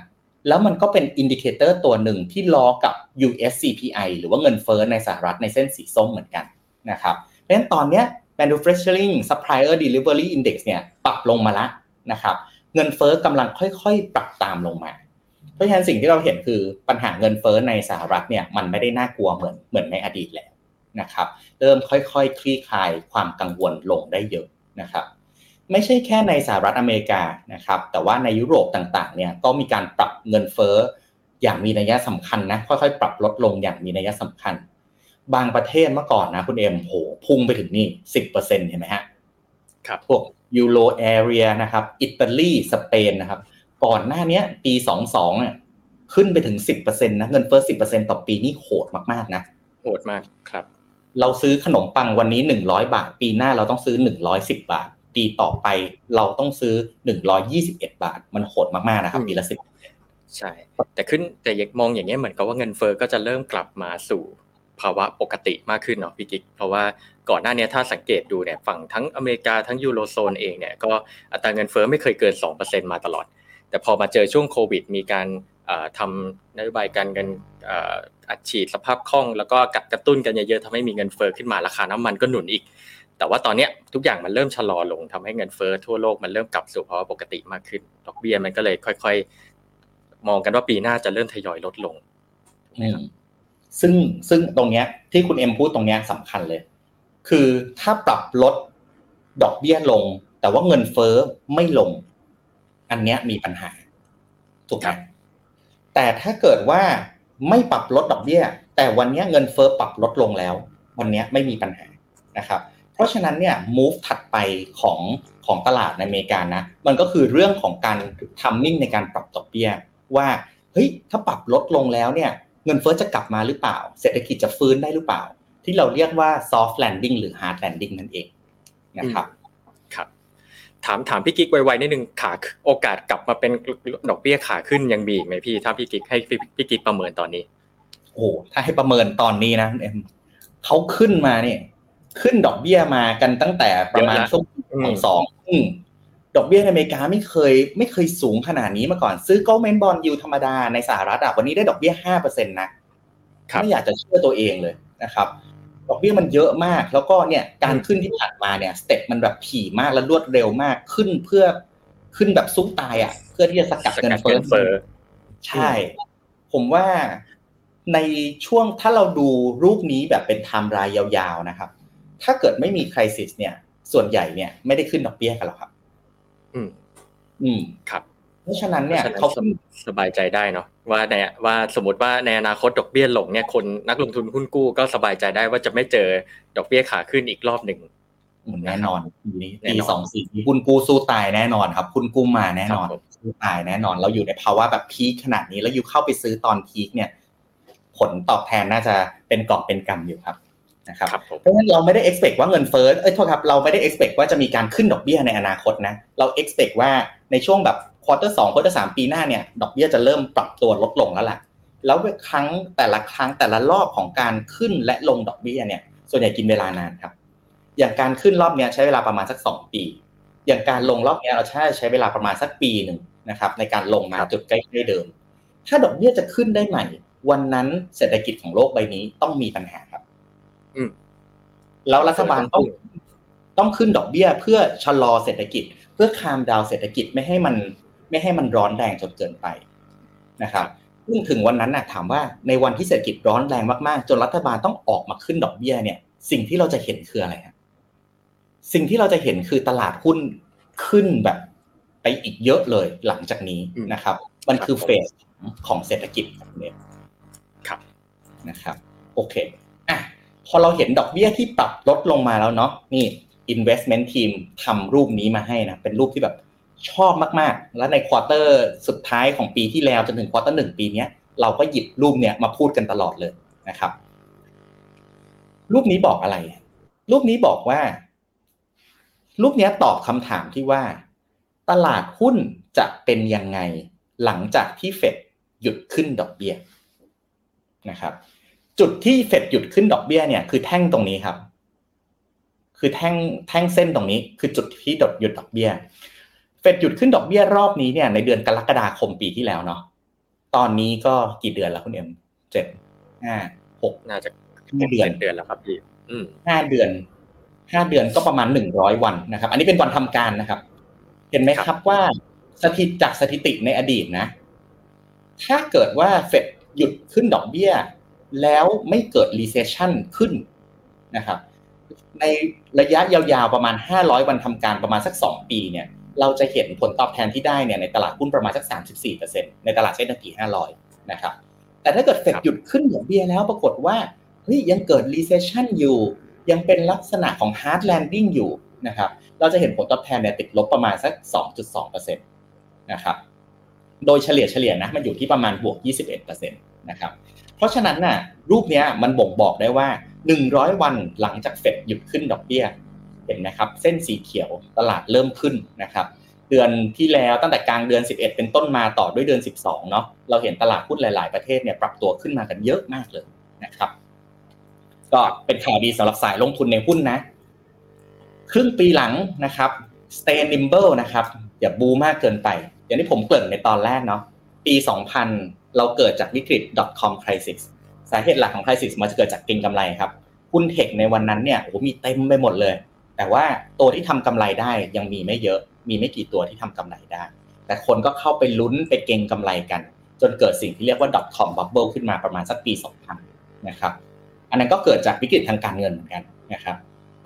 แล้วมันก็เป็น indicator ตัวหนึ่งที่ล้อกับ US CPI หรือว่าเงินเฟ้อในสหรัฐในเส้นสีส้มเหมือนกันนะครับ เพราะฉะนั้นตอนนี้ manufacturing supplier delivery index เนี่ยปรับลงมาละนะครับเงินเฟ้อกำลังค่อยๆ ปรับตามลงมา เพราะฉะนั้นสิ่งที่เราเห็นคือปัญหาเงินเฟ้อในสหรัฐเนี่ยมันไม่ได้น่ากลัวเหมือนเหมือนในอดีตแล้วนะครับเริ่มค่อยๆคลี่คลายความกังวลลงได้เยอะนะครับไม่ใช่แค่ในสหรัฐอเมริกานะครับแต่ว่าในยุโรปต่างๆเนี่ยก็มีการปรับเงินเฟ้ออย่างมีนัยสำคัญนะค่อยๆ ปรับลดลงอย่างมีนัยสำคัญ บางประเทศเมื่อก่อนนะคุณเอ็มโหพุ่งไปถึงนี่สิบเปอร์เซ็นต์เห็นไหมฮะครับพวก Euro area นะครับ อิตาลีสเปนนะครับ ก่อนหน้านี้ปีสองสองเนี่ยขึ้นไปถึงสิบเปอร์เซ็นต์นะเงินเฟ้อสิบเปอร์เซ็นต์ต่อปีนี่โหดมากๆนะโหดมากครับ เราซื้อขนมปังวันนี้หนึ่งร้อยบาท ปีหน้าเราต้องซื้อหนึ่งร้อยสิบบาท ปีต่อไปเราต้องซื้อหนึ่งร้อยี่สิบเอ็ดบาท มันโหดมากๆนะครับปีละสิบใช่ แต่ขึ้นแต่ยังมองอย่างเงี้ยเหมือนกับว่าเงินเฟ้อก็จะเริ่มกลับมาสู่ ภาวะปกติมากขึ้นเนาะพี่กิ๊กเพราะว่าก่อนหน้านี้ถ้าสังเกตดูเนี่ยฝั่งทั้งอเมริกาทั้งยูโรโซนเองเนี่ยก็อัตราเงินเฟ้อไม่เคยเกิน 2%มาตลอด แต่พอมาเจอช่วงโควิด มีการทำนโยบายการเงินอัดฉีดสภาพคล่องแล้วก็กัดกระตุ้นกันเยอะๆทำให้มีเงินเฟ้อขึ้นมาราคาน้ำมันก็หนุนอีก แต่ว่าตอนนี้ทุกอย่างมันเริ่มชะลอลงทำให้เงินเฟ้อทั่วโลกมันเริ่มกลับสู่ภาวะปกติมากขึ้นดอกเบี้ยมันก็เลยค่อย ๆ มองกันว่าปีหน้าจะเริ่มทยอยลดลงนะครับ ซึ่งซึ่งตรงเนี้ยที่คุณเอ็มพูดตรงเนี้ยสำคัญเลย คือถ้าปรับลดดอกเบี้ยลง แต่ว่าเงินเฟ้อไม่ลง อันเนี้ยมีปัญหาถูกไหมแต่ถ้าเกิดว่าไม่ปรับลดดอกเบี้ย แต่วันนี้เงินเฟ้อปรับลดลงแล้ว วันนี้ไม่มีปัญหานะครับ เพราะฉะนั้นเนี่ย move ถัดไปของของตลาดในอเมริกานะ มันก็คือเรื่องของการทำนิ่งในการปรับดอกเบี้ย ว่าเฮ้ยถ้าปรับลดลงแล้วเนี่ย เงินเฟ้อจะกลับมาหรือเปล่า เศรษฐกิจจะฟื้นได้หรือเปล่า ที่เราเรียกว่า soft landing หรือ hard landing นั่นเองนะครับครับ ถามถามพี่กิ๊กไวๆนิดนึงขาโอกาสกลับมาเป็นดอกเบี้ยขาขึ้นยังมีอีกไหมพี่ถ้าพี่กิ๊กให้พี่กิ๊กประเมินตอนนี้ โอ้ถ้าให้ประเมินตอนนี้นะเอ็มเขาขึ้นมาเนี่ย ขึ้นดอกเบี้ยมากันตั้งแต่ประมาณช่วงของสอง ดอกเบี้ยในอเมริกาไม่เคยไม่เคยสูงขนาดนี้มาก่อน ซื้อ government bond yield ธรรมดาในสหรัฐอะวันนี้ได้ดอกเบี้ยห้าเปอร์เซ็นต์นะไม่อยากจะเชื่อตัวเองเลยนะครับดอกเบี้ยมันเยอะมาก แล้วก็เนี่ยการขึ้นที่ผ่านมาเนี่ย step มันแบบถี่มากและรวดเร็วมากขึ้นเพื่อขึ้นแบบสู้ตายอะ เพื่อที่จะสกัดเงินเฟ้อใช่ ผมว่าในช่วงถ้าเราดูรูปนี้แบบเป็นไทม์ไลน์ยาวๆนะครับ ถ้าเกิดไม่มี crisis เนี่ย ส่วนใหญ่เนี่ยไม่ได้ขึ้นดอกเบี้ยกันหรอกครับ อืม อืมครับ เพราะฉะนั้นเนี่ยเขาสบายใจได้เนาะว่าในว่าสมมติว่าในอนาคตดอกเบี้ยหลงเนี่ยคนนักลงทุนหุ้นกู้ก็สบายใจได้ว่าจะไม่เจอดอกเบี้ยขาขึ้นอีกรอบหนึ่งแน่นอนปีนี้ปีสองสี่หุ้นกู้สู้ตายแน่นอนครับหุ้นกู้มาแน่นอนสู้ตายแน่นอน เราอยู่ในภาวะแบบพีคขนาดนี้แล้วอยู่เข้าไปซื้อตอนพีคเนี่ย ผลตอบแทนน่าจะเป็นกอบเป็นกำอยู่ครับ นะครับเพราะฉะนั้นเราไม่ได้ expect ว่าเงินเฟ้อเอ้ยโทษครับเราไม่ได้ expect ว่าจะมีการขึ้นดอกเบี้ยในอนาคตนะเรา expect ว่าในช่วงแบบ quarter สอง quarter สามปีหน้าเนี่ยดอกเบี้ยจะเริ่มปรับตัวลดลงแล้วแหละแล้วครั้งแต่ละครั้งแต่ละรอบของการขึ้นและลงดอกเบี้ยเนี่ย ส่วนใหญ่กินเวลานานครับ อย่างการขึ้นรอบนี้ใช้เวลาประมาณสักสองปี อย่างการลงรอบนี้เราใช้ใช้เวลาประมาณสักปีหนึ่งนะครับ ในการลงมาจุดใกล้ๆเดิม ถ้าดอกเบี้ยจะขึ้นได้ใหม่ วันนั้นเศรษฐกิจของโลกใบนี้ต้องมีปัญหาครับอืม แล้วรัฐบาลต้องต้องขึ้นดอกเบี้ย เพื่อชะลอเศรษฐกิจ เพื่อคามดาวเศรษฐกิจไม่ให้มัน ไม่ให้มันร้อนแรงจนเกินไปนะครับซึ่งถึงวันนั้นนะถามว่าในวันที่เศรษฐกิจร้อนแรงมากๆ จนรัฐบาลต้องออกมาขึ้นดอกเบี้ยเนี่ย สิ่งที่เราจะเห็นคืออะไรครับสิ่งที่เราจะเห็นคือตลาดหุ้นขึ้นแบบไปอีกเยอะเลยหลังจากนี้นะครับ มันคือเฟสของเศรษฐกิจเนี่ยครับนะครับ โอเคอะ พอเราเห็นดอกเบี้ยที่ปรับลดลงมาแล้วเนาะนี่ investment team ทำรูปนี้มาให้นะเป็นรูปที่แบบชอบมากๆ แล้วใน quarter สุดท้ายของปีที่แล้วจนถึง quarter หนึ่งปีนี้เราก็หยิบรูปเนี้ยมาพูดกันตลอดเลยนะครับ รูปนี้บอกอะไร รูปนี้บอกว่า รูปนี้ตอบคำถามที่ว่า ตลาดหุ้นจะเป็นยังไงหลังจากที่เฟดหยุดขึ้นดอกเบี้ยนะครับ จุดที่เฟดหยุดขึ้นดอกเบี้ยเนี่ยคือแท่งตรงนี้ครับ คือแท่งแท่งเส้นตรงนี้ คือจุดที่ดดหยุดดอกเบี้ยฟดหยุดขึ้นดอกเบี้ยรอบนี้เนี่ยในเดือนกรกฎาคมปีที่แล้วเนาะตอนนี้ก็กี่เดือนแล้วคุณเอ็มเจ็ดห้าหกน่าจะห้าเดือนเดือนแล้วครับพี่ห้าเดือนห้าเดือนก็ประมาณหนึ่งร้อยวันนะครับ อันนี้เป็นวันทำการนะครับ เห็นไหมครับว่าสถิตจากสถิติในอดีตนะ ถ้าเกิดว่าเฟดหยุดขึ้นดอกเบี้ย แล้วไม่เกิด recession ขึ้นนะครับ ในระยะยาวๆประมาณห้าร้อยวันทำการประมาณสักสองปีเนี่ย เราจะเห็นผลตอบแทนที่ได้เนี่ยในตลาดหุ้นประมาณสัก 34%ในตลาดเซ็นดี500 นะครับ แต่ถ้าเกิดเฟดหยุดขึ้นดอกเบี้ยแล้วปรากฏว่าเฮ้ยยังเกิด recession อยู่ ยังเป็นลักษณะของ hard landing อยู่นะครับ เราจะเห็นผลตอบแทนเนี่ยติดลบประมาณสัก 2.2%นะครับ โดยเฉลี่ยเฉลี่ยนะมันอยู่ที่ประมาณบวก 21%นะครับ เพราะฉะนั้นน่ะรูปนี้มันบ่งบอกได้ว่า 100 วันหลังจากเฟดหยุดขึ้นดอกเบี้ยเห็นนะครับเส้นสีเขียวตลาดเริ่มขึ้นนะครับเดือนที่แล้วตั้งแต่กลางเดือน 11 เป็นต้นมาต่อด้วยเดือน 12เนาะเราเห็นตลาดหุ้นหลาย ๆ ประเทศเนี่ยปรับตัวขึ้นมากันเยอะมากเลยนะครับ ก็เป็นข่าวดีสำหรับสายลงทุนในหุ้นนะ ครึ่งปีหลังนะครับ stay nimble นะครับ อย่าบูมากเกินไป อย่างที่ผมเกริ่นในตอนแรกเนาะปี2000 เราเกิดจากวิกฤต .com crisis สาเหตุหลักของ crisis มาจะเกิดจากเก็งกำไรครับหุ้นเทคในวันนั้นเนี่ยโอ้มีเต็มไปหมดเลย แต่ว่าตัวที่ทำกำไรได้ยังมีไม่เยอะ มีไม่กี่ตัวที่ทำกำไรได้ แต่คนก็เข้าไปลุ้นไปเก็งกำไรกัน จนเกิดสิ่งที่เรียกว่า .com bubble ขึ้นมาประมาณสักปี 2000 นะครับ อันนั้นก็เกิดจากวิกฤตทางการเงินเหมือนกันนะครับ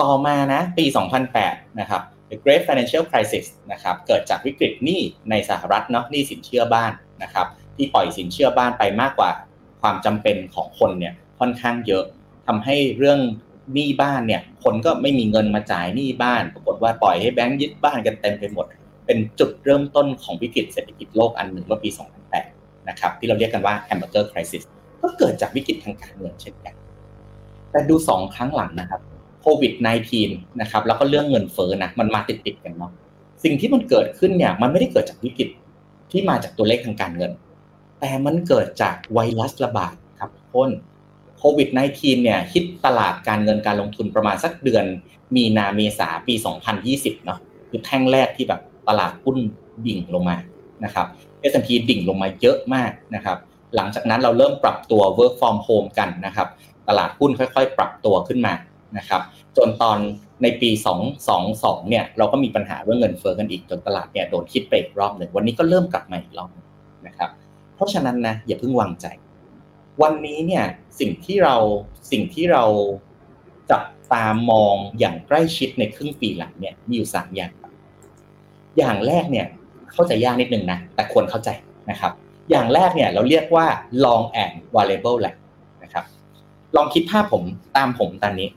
ต่อมานะปี 2008 นะครับ The Great Financial Crisis นะครับ เกิดจากวิกฤตหนี้ในสหรัฐเนาะหนี้สินเชื่อบ้านนะครับ ที่ปล่อยสินเชื่อบ้านไปมากกว่าความจำเป็นของคนเนี่ยค่อนข้างเยอะทำให้เรื่องหนี้บ้านเนี่ยคนก็ไม่มีเงินมาจ่ายหนี้บ้านปรากฏว่าปล่อยให้แบงก์ยึดบ้านกันเต็มไปหมด เป็นจุดเริ่มต้นของวิกฤตเศรษฐกิจโลกอันหนึ่งเมื่อปี 2008 นะครับที่เราเรียกกันว่า hamburger crisis ก็เกิดจากวิกฤตทางการเงินเช่นกัน แต่ดูสองครั้งหลังนะครับโควิด -19 นะครับแล้วก็เรื่องเงินเฟ้อนะมันมาติดๆกันเนาะสิ่งที่มันเกิดขึ้นเนี่ยมันไม่ได้เกิดจากวิกฤตที่มาจากตัวเลขทางการเงิน แต่มันเกิดจากไวรัสระบาดครับคนโควิด -19 เนี่ยฮิตตลาดการเงินการลงทุนประมาณสักเดือน มีนาเมษาปี 2020 เนาะคือแท่งแรกที่แบบตลาดหุ้นดิ่งลงมานะครับ S&P ดิ่งลงมาเยอะมากนะครับ หลังจากนั้นเราเริ่มปรับตัว work from home กันนะครับ ตลาดหุ้นค่อยๆ ปรับตัวขึ้นมานะครับ จนตอนในปี 222 เนี่ย เราก็มีปัญหาเรื่องเงินเฟ้อกันอีกจนตลาดเนี่ยโดนคิดไปอีกรอบหนึ่งวันนี้ก็เริ่มกลับมาอีกรอบนะครับ เพราะฉะนั้นนะอย่าเพิ่งวางใจ วันนี้เนี่ยสิ่งที่เราสิ่งที่เราจับตามองอย่างใกล้ชิดในครึ่งปีหลังเนี่ยมีอยู่สามอย่าง อย่างแรกเนี่ยเข้าใจยากนิดนึงนะแต่ควรเข้าใจนะครับ อย่างแรกเนี่ยเราเรียกว่า long and variable lag นะครับ ลองคิดภาพผมตามผมตอนนี้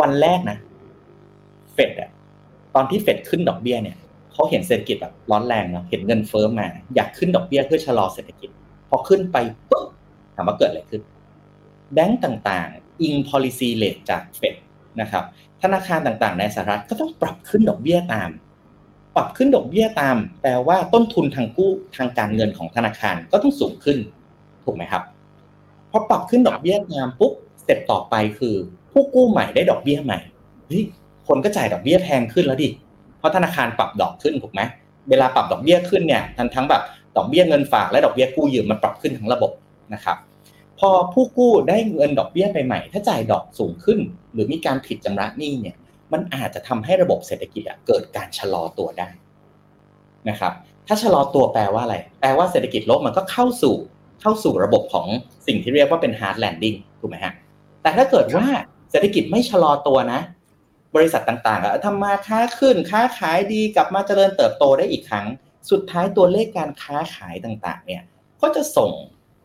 วันแรกนะเฟดอะตอนที่เฟดขึ้นดอกเบี้ยเนี่ย เขาเห็นเศรษฐกิจแบบร้อนแรงเนาะเห็นเงินเฟ้อมา อยากขึ้นดอกเบี้ยเพื่อชะลอเศรษฐกิจ พอขึ้นไปปุ๊บถามว่าเกิดอะไรขึ้น แบงก์ต่างๆ อิง policy rate จากเฟดนะครับธนาคารต่างๆ ในสหรัฐก็ต้องปรับขึ้นดอกเบี้ยตาม ปรับขึ้นดอกเบี้ยตาม แปลว่าต้นทุนทางกู้ทางการเงินของธนาคารก็ต้องสูงขึ้น ถูกไหมครับพอปรับขึ้นดอกเบี้ยตามปุ๊บสเต็ปต่อไปคือ ผู้กู้ใหม่ได้ดอกเบี้ยใหม่เฮ้ยคนก็จ่ายดอกเบี้ยแพงขึ้นแล้วดิ เพราะธนาคารปรับดอกขึ้นถูกไหมเวลาปรับดอกเบี้ยขึ้นเนี่ยทั้งทั้งแบบดอกเบี้ยเงินฝากและดอกเบี้ยกู้ยืมมันปรับขึ้นทั้งระบบนะครับพอผู้กู้ได้เงินดอกเบี้ยไปใหม่ ถ้าจ่ายดอกสูงขึ้น หรือมีการผิดชำระหนี้เนี่ยมันอาจจะทำให้ระบบเศรษฐกิจเกิดการชะลอตัวได้นะครับถ้าชะลอตัวแปลว่าอะไร แปลว่าเศรษฐกิจโลกมันก็เข้าสู่เข้าสู่ระบบของสิ่งที่เรียกว่าเป็น hard landing ถูกไหมฮะแต่ถ้าเกิดว่าเศรษฐกิจไม่ชะลอตัวนะ บริษัทต่างๆทำมาค้าขึ้นค้าขายดีกลับมาเจริญเติบโตได้อีกครั้ง สุดท้ายตัวเลขการค้าขายต่างๆ เนี่ยก็จะส่ง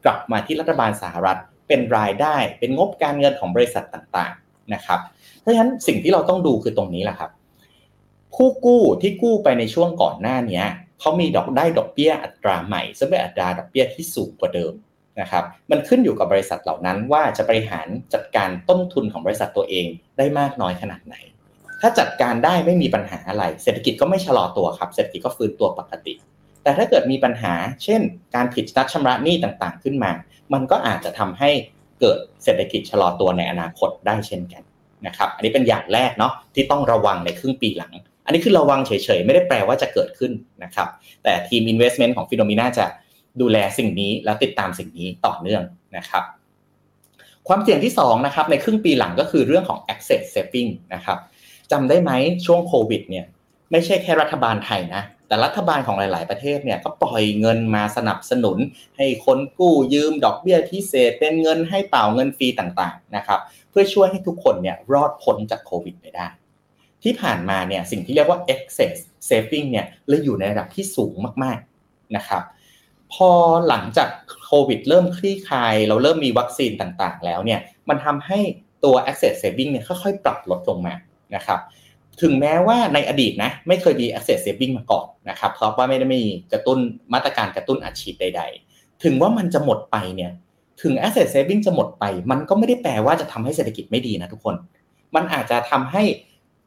กลับมาที่รัฐบาลสหรัฐ เป็นรายได้เป็นงบการเงินของบริษัทต่างๆนะครับเพราะฉะนั้นสิ่งที่เราต้องดูคือตรงนี้แหละครับ ผู้กู้ที่กู้ไปในช่วงก่อนหน้านี้เขามีดอกได้ดอกเบี้ยอัตราใหม่ซึ่งเป็นอัตราดอกเบี้ยที่สูงกว่าเดิมนะครับมันขึ้นอยู่กับบริษัทเหล่านั้นว่าจะบริหารจัดการต้นทุนของบริษัทตัวเองได้มากน้อยขนาดไหน ถ้าจัดการได้ไม่มีปัญหาอะไร เศรษฐกิจก็ไม่ชะลอตัวครับ เศรษฐกิจก็ฟื้นตัวปกติ แต่ถ้าเกิดมีปัญหา เช่น การผิดนัดชำระหนี้ต่างๆ ขึ้นมา มันก็อาจจะทำให้เกิดเศรษฐกิจชะลอตัวในอนาคตได้เช่นกันนะครับ อันนี้เป็นอย่างแรกเนาะที่ต้องระวังในครึ่งปีหลัง อันนี้คือระวังเฉยๆ ไม่ได้แปลว่าจะเกิดขึ้นนะครับ แต่ทีม investment ของฟิโนมิน่าจะดูแลสิ่งนี้แล้วติดตามสิ่งนี้ต่อเนื่องนะครับความเสี่ยงที่2นะครับในครึ่งปีหลังก็คือเรื่องของ access saving นะครับ จำได้ไหมช่วงโควิดเนี่ยไม่ใช่แค่รัฐบาลไทยนะ แต่รัฐบาลของหลาย ๆ ประเทศเนี่ยก็ปล่อยเงินมาสนับสนุน ให้คนกู้ยืมดอกเบี้ยพิเศษ เป็นเงินให้เป่าเงินฟรีต่าง ๆ นะครับ เพื่อช่วยให้ทุกคนเนี่ยรอดพ้นจากโควิดไปได้ ที่ผ่านมาเนี่ยสิ่งที่เรียกว่า excess saving เนี่ยเลยอยู่ในระดับที่สูงมาก ๆ นะครับ พอหลังจากโควิดเริ่มคลี่คลาย เราเริ่มมีวัคซีนต่าง ๆ แล้วเนี่ยมันทำให้ตัว access saving เนี่ยค่อย ๆ ปรับลดลงมา นะครับถึงแม้ว่าในอดีตนะไม่เคยมี access saving มาก่อนนะครับเพราะว่าไม่ได้มีกระตุ้นมาตรการกระตุ้นอัดฉีดใด ๆ ถึงว่ามันจะหมดไปเนี่ยถึง access saving จะหมดไป มันก็ไม่ได้แปลว่าจะทำให้เศรษฐกิจไม่ดีนะทุกคน มันอาจจะทำให้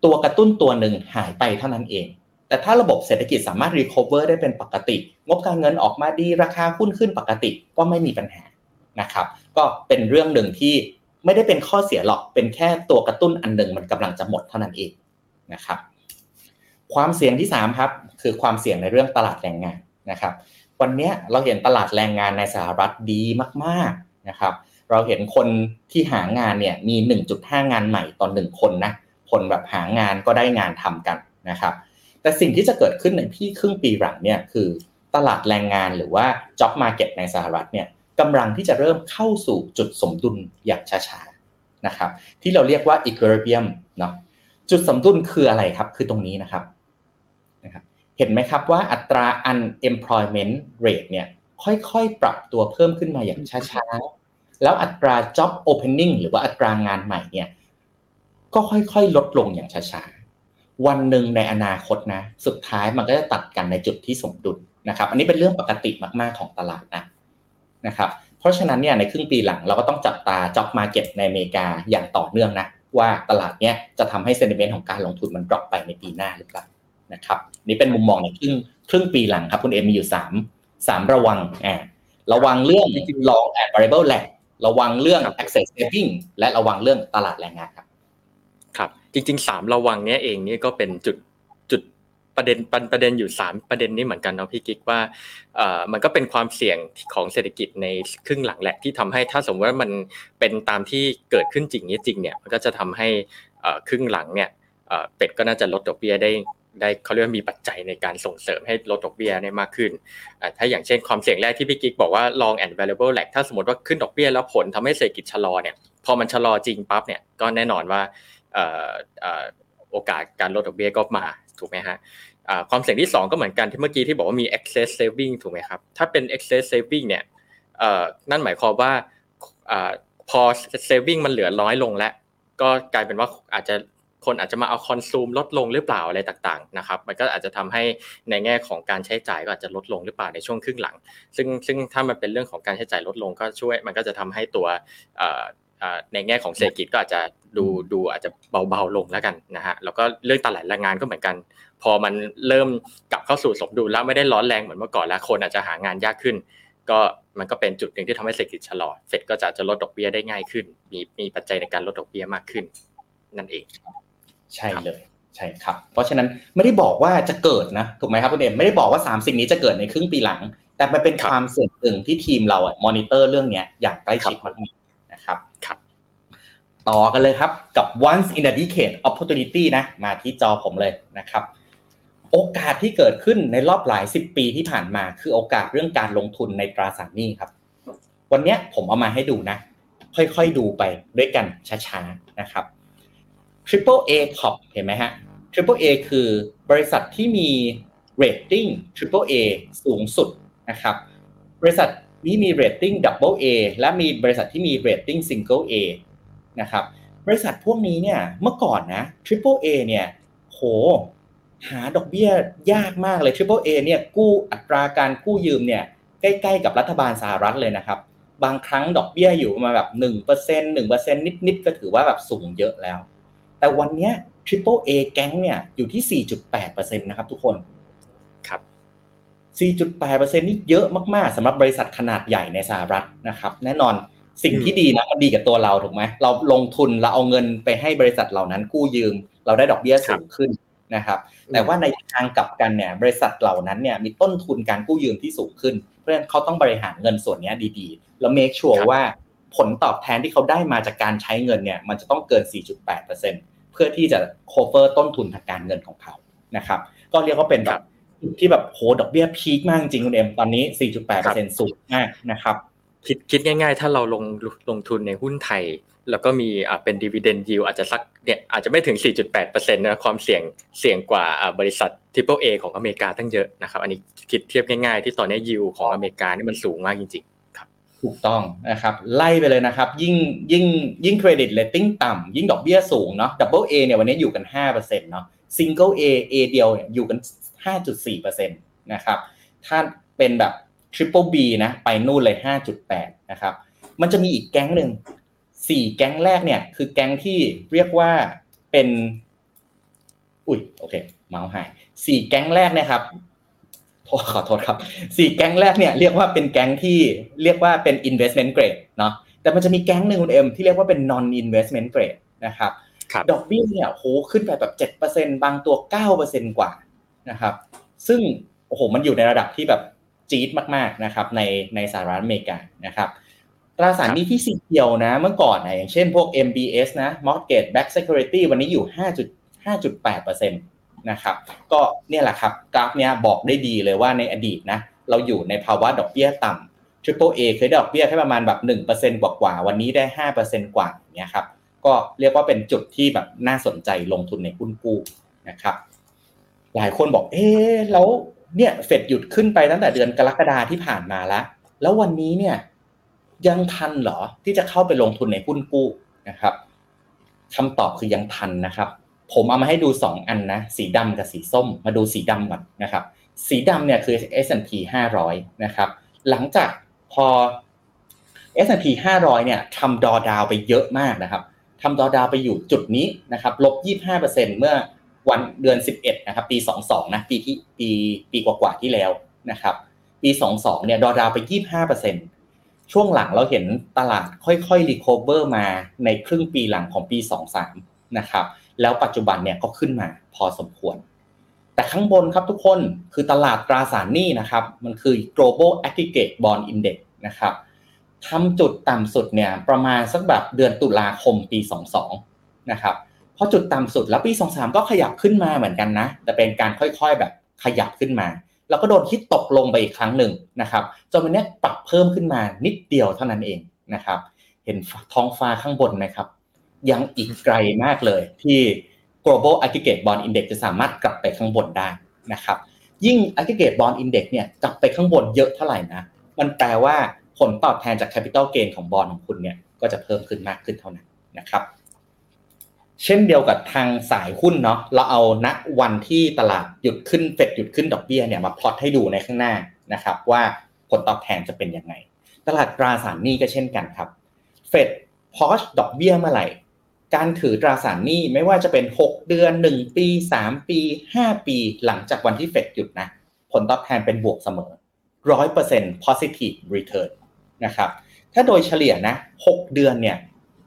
ตัวกระตุ้นตัวหนึ่งหายไปเท่านั้นเอง แต่ถ้าระบบเศรษฐกิจสามารถ recover ได้เป็นปกติ งบการเงินออกมาดีราคาหุ้นขึ้นปกติก็ไม่มีปัญหานะครับ ก็เป็นเรื่องหนึ่งที่ ไม่ได้เป็นข้อเสียหรอกเป็นแค่ตัวกระตุ้นอันหนึ่งมันกำลังจะหมดเท่านั้นเองนะครับ ความเสี่ยงที่3ครับคือความเสี่ยงในเรื่องตลาดแรงงานนะครับ วันนี้เราเห็นตลาดแรงงานในสหรัฐดีมากๆนะครับ เราเห็นคนที่หางานเนี่ยมี 1.5 งานใหม่ต่อ1คนนะคนแบบหางานก็ได้งานทำกันนะครับ แต่สิ่งที่จะเกิดขึ้นในพี่ครึ่งปีหลังเนี่ยคือตลาดแรงงานหรือว่า job market ในสหรัฐเนี่ย กำลังที่จะเริ่มเข้าสู่จุดสมดุลอย่างช้าๆนะครับที่เราเรียกว่า equilibrium เนาะจุดสมดุลคืออะไรครับคือตรงนี้นะครับนะครับ เห็นไหมครับว่าอัตรา unemployment rate เนี่ยค่อยๆ ปรับตัวเพิ่มขึ้นมาอย่างช้าๆ แล้วอัตรา job opening หรือว่าอัตรางานใหม่เนี่ยก็ค่อยๆ ลดลงอย่างช้าๆ วันหนึ่งในอนาคตนะ สุดท้ายมันก็จะตัดกันในจุดที่สมดุลนะครับ อันนี้เป็นเรื่องปกติมากๆของตลาดนะ นะครับเพราะฉะนั้นเนี่ยในครึ่งปีหลังเราก็ต้องจับตา job market ในอเมริกาอย่างต่อเนื่องนะว่าตลาดเนี้ยจะทำให้ sentiment ของการลงทุนมัน drop ไปในปีหน้าหรือเปล่านะครับนี่เป็นมุมมองในครึ่งครึ่งปีหลังครับคุณเอ็มมีอยู่สามสามระวังอ่าระวังเรื่อง long and variable lag ระวังเรื่อง excess saving และระวังเรื่องตลาดแรงงานครับครับ จริงๆสามระวังเนี้ยเองนี่ก็เป็นจุด ประเด็นประเด็นอยู่สามประเด็นนี้เหมือนกันเนาะพี่กิ๊กว่ามันก็เป็นความเสี่ยงของเศรษฐกิจในครึ่งหลังแหละที่ทำให้ถ้าสมมติว่ามันเป็นตามที่เกิดขึ้นจริงนี้จริงเนี่ยมันก็จะทำให้ครึ่งหลังเนี่ยเป็ดก็น่าจะลดดอกเบี้ยได้ได้เขาเรียกว่ามีปัจจัยในการส่งเสริมให้ลดดอกเบี้ยได้มากขึ้น ถ้าอย่างเช่นความเสี่ยงแรกที่พี่กิ๊กบอกว่า long and variable lag ถ้าสมมติว่าขึ้นดอกเบี้ยแล้วผลทำให้เศรษฐกิจชะลอเนี่ย พอมันชะลอจริงปั๊บเนี่ย ก็แน่นอนว่าโอกาสการลดดอกเบี้ยก็มา ถูกไหมฮะ ความเสี่ยงที่ 2 ก็เหมือนกันที่เมื่อกี้ที่บอกว่ามี excess saving ถูกไหมครับถ้าเป็น excess saving เนี่ยนั่นหมายความว่าพอ saving มันเหลือน้อยลงแล้วก็กลายเป็นว่าอาจจะคนอาจจะมาเอาคอนซูมลดลงหรือเปล่าอะไรต่างๆนะครับ มันก็อาจจะทำให้ในแง่ของการใช้จ่ายก็อาจจะลดลงหรือเปล่าในช่วงครึ่งหลัง ซึ่งซึ่งถ้ามันเป็นเรื่องของการใช้จ่ายลดลงก็ช่วยมันก็จะทำให้ตัว ในแง่ของเศรษฐกิจก็อาจจะดูดูอาจจะเบาๆลงแล้วกันนะฮะแล้วก็เรื่องตลาดแรงงานก็เหมือนกัน พอมันเริ่มกลับเข้าสู่สมดุลแล้วไม่ได้ร้อนแรงเหมือนเมื่อก่อนแล้วคนอาจจะหางานยากขึ้น ก็มันก็เป็นจุดหนึ่งที่ทำให้เศรษฐกิจชะลอเฟดก็จะจะลดดอกเบี้ยได้ง่ายขึ้น มีมีปัจจัยในการลดดอกเบี้ยมากขึ้น นั่นเอง ใช่เลยใช่ครับ เพราะฉะนั้นไม่ได้บอกว่าจะเกิดนะถูกไหมครับคุณเอ็มไม่ได้บอกว่า3สิ่งนี้จะเกิดในครึ่งปีหลัง แต่มันเป็นความเสี่ยงหนึ่งที่ทีมเราอะมอนิเตอร์เรื่องเนี้ยอย่างใกล้ชิดมาก นะครับครับ ต่อกันเลยครับกับ once in a decade opportunity นะ มาที่จอผมเลยนะครับ โอกาสที่เกิดขึ้นในรอบหลายสิบปีที่ผ่านมา คือโอกาสเรื่องการลงทุนในตราสารหนี้ครับ วันนี้ผมเอามาให้ดูนะ ค่อยๆดูไปด้วยกันช้าๆนะครับ Triple A Top เห็นไหมฮะ Triple A คือบริษัทที่มีเรตติ้ง Triple A สูงสุดนะครับ บริษัท นี้มีเรตติ้ง Double A และมีบริษัทที่มีเรตติ้ง Single A นะครับ บริษัทพวกนี้เนี่ยเมื่อก่อนนะ Triple A เนี่ยโหหาดอกเบี้ยยากมากเลย Triple A เนี่ยกู้อัตราการกู้ยืมเนี่ยใกล้ๆกับรัฐบาลสหรัฐเลยนะครับ บางครั้งดอกเบี้ยอยู่ประมาณแบบ1% 1%นิดๆ ก็ถือว่าแบบสูงเยอะแล้ว แต่วันนี้ Triple A แก๊งเนี่ยอยู่ที่ 4.8%นะครับทุกคน ครับ 4.8%นี่เยอะมากๆสำหรับบริษัทขนาดใหญ่ในสหรัฐนะครับ แน่นอนสิ่งที่ดีนะมันดีกับตัวเราถูกไหมเราลงทุนเราเอาเงินไปให้บริษัทเหล่านั้นกู้ยืม เราได้ดอกเบี้ยสูงขึ้นนะครับ แต่ว่าในทางกลับกันเนี่ยบริษัทเหล่านั้นเนี่ยมีต้นทุนการกู้ยืมที่สูงขึ้น เพราะฉะนั้นเขาต้องบริหารเงินส่วนนี้ดีๆ แล้วเมคชัวร์ว่าผลตอบแทนที่เขาได้มาจากการใช้เงินเนี่ยมันจะต้องเกิน 4.8%เพื่อที่จะ cover ต้นทุนทางการเงินของเขานะครับ ก็เรียกว่าเป็นแบบ ที่แบบโหดอกเบี้ยพีคมากจริงคุณเอ็มตอนนี้ 4.8%สูงมากนะครับ คิดคิดง่ายๆ ถ้าเราลงลงทุนในหุ้นไทย แล้วก็มีอ่าเป็นดีเวเดนยิวอาจจะสักเนี่ยอาจจะไม่ถึง 4.8%นะความเสี่ยงเสี่ยงกว่าอ่าบริษัท Triple A ของอเมริกาตั้งเยอะนะครับอันนี้คิดเทียบง่ายๆ ที่ตอนนี้ยิวของอเมริกานี่มันสูงมากจริงๆครับับถูกต้องนะครับไล่ไปเลยนะครับ ยิ่งยิ่งยิ่งเครดิตเรตติ้งต่ำยิ่งดอกเบี้ยสูงเนาะ Double A เนี่ยวันนี้อยู่กัน5%เนาะ Single A เอเดียวเนี่ยอยู่กัน 5.4%นะครับ ถ้าเป็นแบบ Triple B นะไปนู่นเลย 5.8 นะครับ มันจะมีอีกแก๊งหนึ่งสี่แก๊งแรกเนี่ย คือแก๊งที่เรียกว่าเป็น อุ้ยโอเค เมาส์หายสี่แก๊งแรกนะครับขอโทษครับสี่แก๊งแรกเนี่ยเรียกว่าเป็นแก๊งที่เรียกว่าเป็น investment grade เนาะแต่มันจะมีแก๊งหนึ่งคุณเอ็มที่เรียกว่าเป็น non investment grade นะครับ ดอกเบี้ยเนี่ยโหขึ้นไปแบบเจ็ดเปอร์เซ็นบางตัวเก้าเปอร์เซ็นกว่า นะครับ ซึ่งโอ้โหมันอยู่ในระดับที่แบบจี๊ดมากๆนะครับในในสหรัฐอเมริกานะครับตราสารหนี้ที่สีเขียวนะเมื่อก่อนนะอย่างเช่นพวก MBS นะ Mortgage Back Security วันนี้อยู่ 5.5.8%นะครับก็เนี่ยแหละครับกราฟเนี้ยบอกได้ดีเลยว่าในอดีตนะเราอยู่ในภาวะดอกเบี้ยต่ำ Triple A เคยได้ดอกเบี้ยแค่ประมาณแบบ 1%กว่าๆวันนี้ได้ 5%กว่าเนี่ยครับก็เรียกว่าเป็นจุดที่แบบน่าสนใจลงทุนในหุ้นกู้นะครับ หลายคนบอก เอ๊แล้วเนี่ยเฟดหยุดขึ้นไปตั้งแต่เดือนกรกฎาที่ผ่านมาแล้ว แล้ววันนี้เนี่ยยังทันเหรอที่จะเข้าไปลงทุนในหุ้นกู้นะครับคำตอบคือยังทันนะครับ ผมเอามาให้ดูสองอันนะ สีดำกับสีส้ม มาดูสีดำก่อนนะครับ สีดำเนี่ยคือ S&P 500 นะครับ หลังจากพอ S&P 500 เนี่ยทำดอดาวไปเยอะมากนะครับทำดอดาวไปอยู่จุดนี้นะครับลบ 25%เมื่อ วันเดือน 11นะครับปี 22นะปีที่ปีปีกว่าๆที่แล้วนะครับ ปี 22เนี่ยดอดาวไป 25%ช่วงหลังเราเห็นตลาดค่อยๆรีคอเวอร์มาในครึ่งปีหลังของปี 23นะครับแล้วปัจจุบันเนี่ยก็ขึ้นมาพอสมควร แต่ข้างบนครับทุกคนคือตลาดตราสารหนี้นะครับ มันคือ global aggregate bond index นะครับทำจุดต่ำสุดเนี่ยประมาณสักแบบเดือนตุลาคมปี 22นะครับ พอจุดต่ำสุดแล้วปี23ก็ขยับขึ้นมาเหมือนกันนะ แต่เป็นการค่อยๆแบบขยับขึ้นมา แล้วก็โดนคิดตกลงไปอีกครั้งหนึ่งนะครับจนวันนี้ปรับเพิ่มขึ้นมานิดเดียวเท่านั้นเองนะครับ เห็นท้องฟ้าข้างบนไหมครับ ยังอีกไกลมากเลยที่ global aggregate bond index จะสามารถกลับไปข้างบนได้นะครับ ยิ่ง aggregate bond index เนี่ยกลับไปข้างบนเยอะเท่าไหร่นะ มันแปลว่าผลตอบแทนจาก capital gain ของบอลของคุณเนี่ยก็จะเพิ่มขึ้นมากขึ้นเท่านั้นนะครับ เช่นเดียวกับทางสายหุ้นเนาะเราเอาณวันที่ตลาดหยุดขึ้นเฟดหยุดขึ้นดอกเบี้ยเนี่ยมาพลอตให้ดูในข้างหน้านะครับ ว่าผลตอบแทนจะเป็นยังไง ตลาดตราสารหนี้ก็เช่นกันครับเฟดพอชดอกเบี้ยเมื่อไหร่ การถือตราสารหนี้ไม่ว่าจะเป็น 6 เดือน 1 ปี 3 ปี 5 ปี หลังจากวันที่เฟดหยุดนะผลตอบแทนเป็นบวกเสมอ 100% positive return นะครับถ้าโดยเฉลี่ยนะ 6 เดือนเนี่ย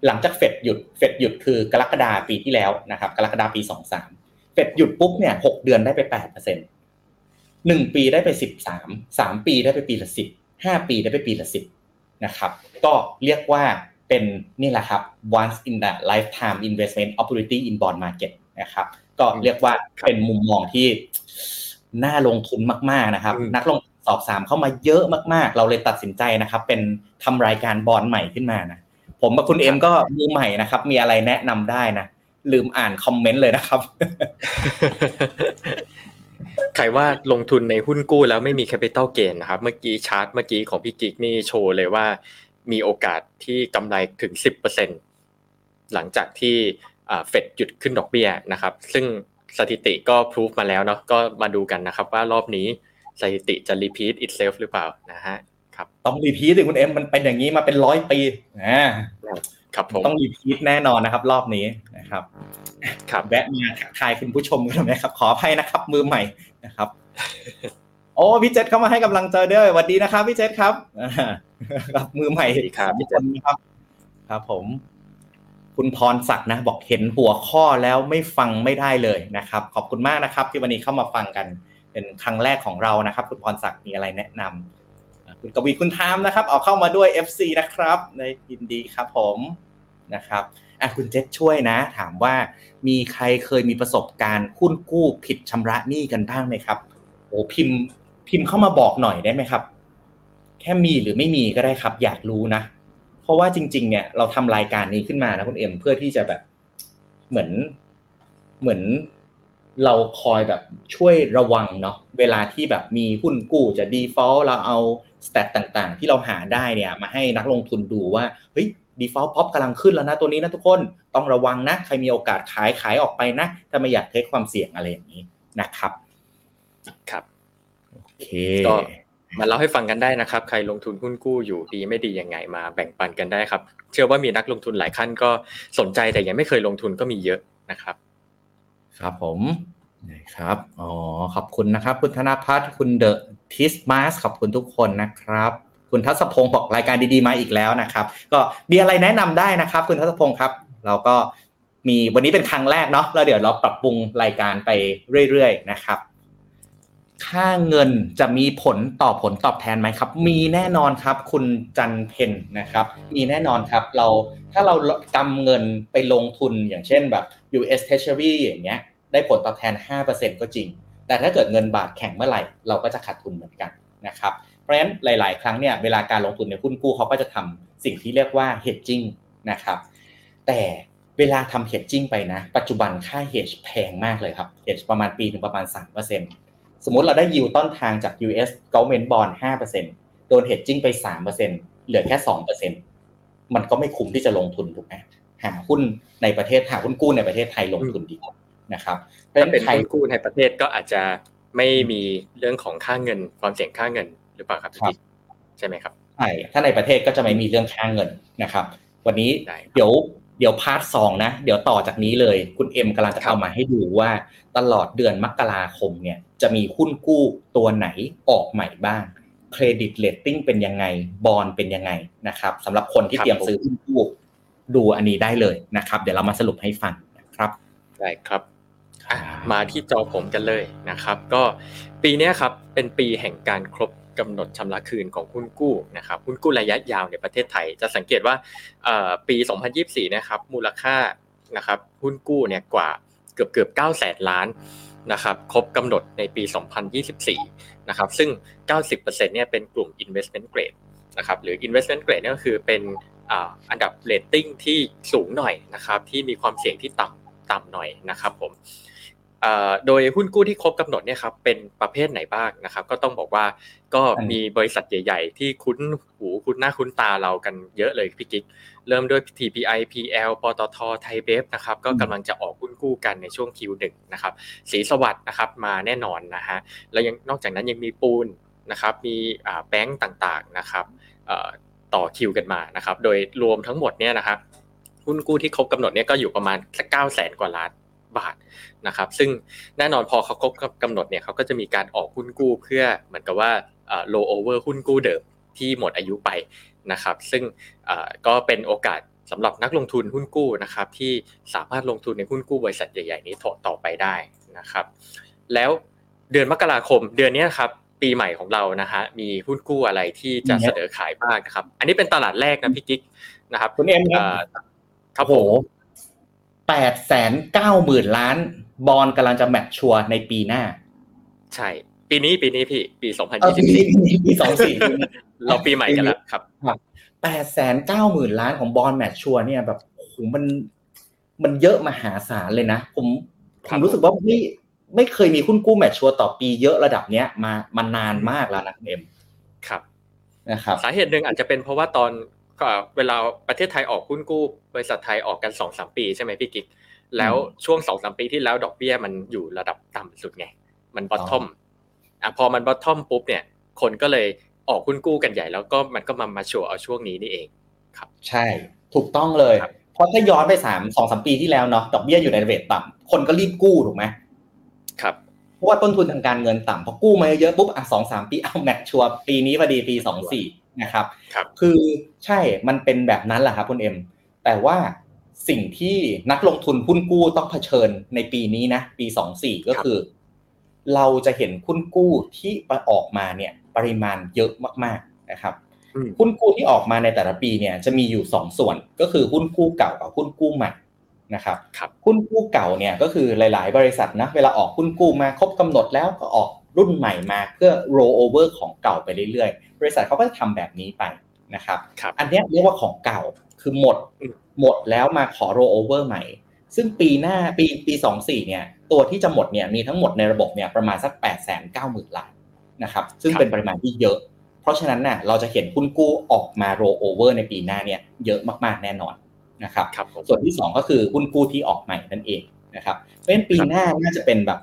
หลังจากเฟดหยุดเฟดหยุดคือกรกฎาปีที่แล้วนะครับ กรกฎาปี23เฟดหยุดปุ๊บเนี่ยหเดือนได้ไป8%หนึ่งปีได้ไป13 3ปีได้ไปปีละ10 5ปีได้ไปปีละ10นะครับ ก็เรียกว่าเป็นนี่แหละครับ once in the lifetime investment opportunity in bond market นะครับ ก็เรียกว่าเป็นมุมมองที่น่าลงทุนมาก ๆนะครับ นักลงทุนสอบถามเข้ามาเยอะมากๆ เราเลยตัดสินใจนะครับ เป็นทำรายการบอลใหม่ขึ้นมานะ ผมกับคุณเอ็มก็มือใหม่นะครับ มีอะไรแนะนำได้นะลืมอ่านคอมเมนต์เลยนะครับใครว่าลงทุนในหุ้นกู้แล้วไม่มี capital gain นะครับ เมื่อกี้ชาร์ตเมื่อกี้ของพี่กิ๊กนี่โชว์เลยว่า มีโอกาสที่กำไรถึงสิบเปอร์เซ็นหลังจากที่เฟดหยุดขึ้นดอกเบี้ยนะครับ ซึ่งสถิติก็พิสูจน์มาแล้วเนาะก็มาดูกันนะครับว่ารอบนี้สถิติจะรีพีท itself หรือเปล่านะฮะ ครับต้อง repeat สิคุณเอ็มมันเป็นอย่างนี้มาเป็นร้อยปีนะครับผมต้อง repeat แน่นอนนะครับ รอบนี้นะครับครับแวะมาทักทายคุณผู้ชมกันไหมครับ ขออภัยนะครับ มือใหม่นะครับ โอ้พี่เจษเข้ามาให้กำลังใจด้วยสวัสดีนะครับพี่เจษครับครับมือใหม่ครับพี่เจษครับ ครับ ผม คุณพรศักดิ์นะ บอกเห็นหัวข้อแล้วไม่ฟังไม่ได้เลยนะครับ ขอบคุณมากนะครับ ที่วันนี้เข้ามาฟังกัน เป็นครั้งแรกของเรานะครับ คุณพรศักดิ์มีอะไรแนะนำ คุณกวีคุณทามนะครับ เอาเข้ามาด้วย FC นะครับในยินดีครับผมนะครับอะคุณเจษช่วยนะ ถามว่ามีใครเคยมีประสบการณ์หุ้นกู้ผิดชำระหนี้กันบ้างไหมครับโอ้พิมพ์พิมพ์เข้ามาบอกหน่อยได้ไหมครับ แค่มีหรือไม่มีก็ได้ครับ อยากรู้นะ เพราะว่าจริง ๆ เนี่ยเราทำรายการนี้ขึ้นมานะคุณเอ็มเพื่อที่จะแบบเหมือนเหมือนเราคอยแบบช่วยระวังเนาะเวลาที่แบบมีหุ้นกู้จะ default เราเอา สแตทต่างๆ ที่เราหาได้เนี่ยมาให้นักลงทุนดูว่าเฮ้ย default pop กำลังขึ้นแล้วนะตัวนี้นะทุกคนต้องระวังนะ ใครมีโอกาสขายขายออกไปนะ ถ้าไม่อยากเทคความเสี่ยงอะไรอย่างนี้นะครับครับโอเคก็มาเล่าให้ฟังกันได้นะครับ ใครลงทุนหุ้นกู้อยู่ดีไม่ดียังไงมาแบ่งปันกันได้ครับ เชื่อว่ามีนักลงทุนหลายขั้นก็สนใจแต่ยังไม่เคยลงทุนก็มีเยอะนะครับ ครับผมนะครับอ๋อขอบคุณนะครับ คุณธนพัฒน์คุณเดอะ ทิสมาสขอบคุณทุกคนนะครับ คุณทัศพงศ์บอกรายการดีๆมาอีกแล้วนะครับ ก็มีอะไรแนะนำได้นะครับ คุณทัศพงศ์ครับ เราก็มีวันนี้เป็นครั้งแรกเนาะแล้วเดี๋ยวเราปรับปรุงรายการไปเรื่อยๆนะครับ ค่าเงินจะมีผลต่อผลตอบแทนไหมครับ มีแน่นอนครับ คุณจันเพนนะครับ มีแน่นอนครับเราถ้าเรากำเงินไปลงทุนอย่างเช่นแบบ US Treasury อย่างเงี้ยได้ผลตอบแทน 5%ก็จริง แต่ถ้าเกิดเงินบาทแข็งเมื่อไหร่เราก็จะขาดทุนเหมือนกันนะครับเพราะฉะนั้นหลาย ๆ ครั้งเนี่ยเวลาการลงทุนในหุ้นกู้เขาก็จะทำสิ่งที่เรียกว่า hedging นะครับแต่เวลาทำ hedging ไปนะ ปัจจุบันค่า hedge แพงมากเลยครับ hedge ประมาณปีถึงประมาณ 3%สมมติเราได้ยิวต้นทางจาก US government bond 5%โดน hedging ไป 3%เหลือแค่ 2%มันก็ไม่คุ้มที่จะลงทุนถูกไหมหาหุ้นในประเทศหาหุ้นกู้ในประเทศไทยลงทุนดีกว่านะครับ ถ้าเป็นหุ้นกู้ในประเทศก็อาจจะไม่มีเรื่องของค่าเงิน ความเสี่ยงค่าเงินหรือเปล่าครับพี่ใช่ไหมครับใช่ถ้าในประเทศก็จะไม่มีเรื่องค่าเงินนะครับ วันนี้เดี๋ยวเดี๋ยว part สองนะ เดี๋ยวต่อจากนี้เลย คุณเอ็มกำลังจะเอามาให้ดูว่า ตลอดเดือนมกราคมเนี่ย จะมีหุ้นกู้ตัวไหนออกใหม่บ้าง เครดิตเรตติ้งเป็นยังไง บอลเป็นยังไงนะครับสำหรับคนที่เตรียมซื้อหุ้นกู้ดูอันนี้ได้เลยนะครับ เดี๋ยวเรามาสรุปให้ฟังนะครับ ได้ครับ มาที่จอผมกันเลยนะครับ ก็ปีนี้ครับเป็นปีแห่งการครบกำหนดชำระคืนของหุ้นกู้นะครับหุ้นกู้ระยะยาวในประเทศไทย จะสังเกตว่าปี 2024 นะครับมูลค่านะครับหุ้นกู้เนี่ยกว่าเกือบเกือบ9แสนล้านนะครับครบกำหนดในปี 2024 นะครับซึ่ง 90%เนี่ยเป็นกลุ่ม investment grade นะครับหรือ investment grade นี่ก็คือเป็นอันดับเรตติ้งที่สูงหน่อยนะครับที่มีความเสี่ยงที่ต่ำต่ำหน่อยนะครับผม โดยหุ้นกู้ที่ครบกำหนดเนี่ยครับเป็นประเภทไหนบ้างนะครับ ก็ต้องบอกว่าก็มีบริษัทใหญ่ ๆ ที่คุ้นหูคุ้นหน้าคุ้นตาเรากันเยอะเลยพี่กิ๊กเริ่มด้วย TPI PL ปตทไทยเบฟนะครับก็กำลังจะออกหุ้นกู้กันในช่วง Q1 นะครับสีสวัสด์นะครับมาแน่นอนนะฮะแล้วยังนอกจากนั้นยังมีปูนนะครับมีแบงก์ต่างๆนะครับต่อคิวกันมานะครับโดยรวมทั้งหมดเนี่ยนะครับหุ้นกู้ที่ครบกำหนดเนี่ยก็อยู่ประมาณสักเก้าแสนกว่าล้าน บาทนะครับ ซึ่งแน่นอนพอเขาครบกำหนดเนี่ยเขาก็จะมีการออกหุ้นกู้เพื่อเหมือนกับว่า low over หุ้นกู้เดิมที่หมดอายุไปนะครับ ซึ่งก็เป็นโอกาสสำหรับนักลงทุนหุ้นกู้นะครับ ที่สามารถลงทุนในหุ้นกู้บริษัทใหญ่ ๆ นี้ต่อไปได้นะครับ แล้วเดือนมกราคมเดือนนี้ครับปีใหม่ของเรานะฮะมีหุ้นกู้อะไรที่จะเสนอขายบ้างนะครับ อันนี้เป็นตลาดแรกนะพี่กิ๊กนะครับคุณเอ็มครับโหแปแป ดแสนเก้าหมื่นล้าน บอกำลังจะ mature ในปีหน้า ใช่ ปีนี้ปีนี้พี่ปีสองพันเออยี่สิบปีสี่นี้ปีสองสี่เราปีใหม่กันแล้วครับแปดแสนเก้าหมื่นล้านของ bond mature เนี่ยแบบโอ้โหมันมันเยอะมหาศาลเลยนะ ผมผครัมบรู้สึกว่าไม่ไม่เคยมีหุ้นกู้ mature ต่อปีเยอะระดับเนี้ยมามานานมากแล้วนะคุณเอ็มครับนะครับสาเหตุหนึ่งอาจจะเป็นเพราะว่าตอนก็ เวลาประเทศไทยออกหุ้นกู้บริษัทไทยออกกันสองสามปีใช่ไหมพี่กิ๊กแล้วช่วงสองสามปีที่แล้วดอกเบี้ยมันอยู่ระดับต่ำสุดไง มัน bottom อะพอมัน bottom ปุ๊บเนี่ย คนก็เลยออกหุ้นกู้กันใหญ่แล้วก็มันก็มา mature เอาช่วงนี้นี่เองใช่ถูกต้องเลยครับเพราะถ้าย้อนไปสามสองสามปีที่แล้วเนาะดอกเบี้ยอยู่ใน rate ต่ำคนก็รีบกู้ถูกไหมครับเพราะว่าต้นทุนทางการเงินต่ำพอกู้มาเยอะๆปุ๊บอะสองสามปีเอาแมทชัวร์ปีนี้พอดีปีสองสี่ นะครับครับ คือใช่มันเป็นแบบนั้นแหละครับคุณเอ็ม แต่ว่าสิ่งที่นักลงทุนหุ้นกู้ต้องเผชิญในปีนี้นะ ปีสองสี่ก็คือ เราจะเห็นหุ้นกู้ที่ออกมาเนี่ย ปริมาณเยอะมากๆนะครับอืมหุ้นกู้ที่ออกมาในแต่ละปีเนี่ยจะมีอยู่สองส่วนก็คือหุ้นกู้เก่ากับหุ้นกู้ใหม่นะครับครับหุ้นกู้เก่าเนี่ยก็คือหลาย ๆ บริษัทนะเวลาออกหุ้นกู้มาครบกำหนดแล้วก็ออก รุ่นใหม่มาเพื่อ roll over ของเก่าไปเรื่อยๆ บริษัทเขาก็จะทำแบบนี้ไปนะครับครับอันเนี้ยเรียกว่าของเก่าคือหมดอืมหมดแล้วมาขอ roll over ใหม่ ซึ่งปีหน้าปีปีสองสี่เนี่ยตัวที่จะหมดเนี่ยมีทั้งหมดในระบบเนี่ยประมาณสัก8ปดแสนเก้าหมื่นล้านนะครับซึ่งเป็นปริมาณที่เยอะ เพราะฉะนั้นน่ะเราจะเห็นหุ้นกู้ออกมา roll over ในปีหน้าเนี่ยเยอะมากๆแน่นอนนะครับครับผมส่วนที่สองก็คือหุ้นกู้ที่ออกใหม่นั่นเองนะครับเพราะฉะนั้นปีหน้าน่าจะเป็นแบบ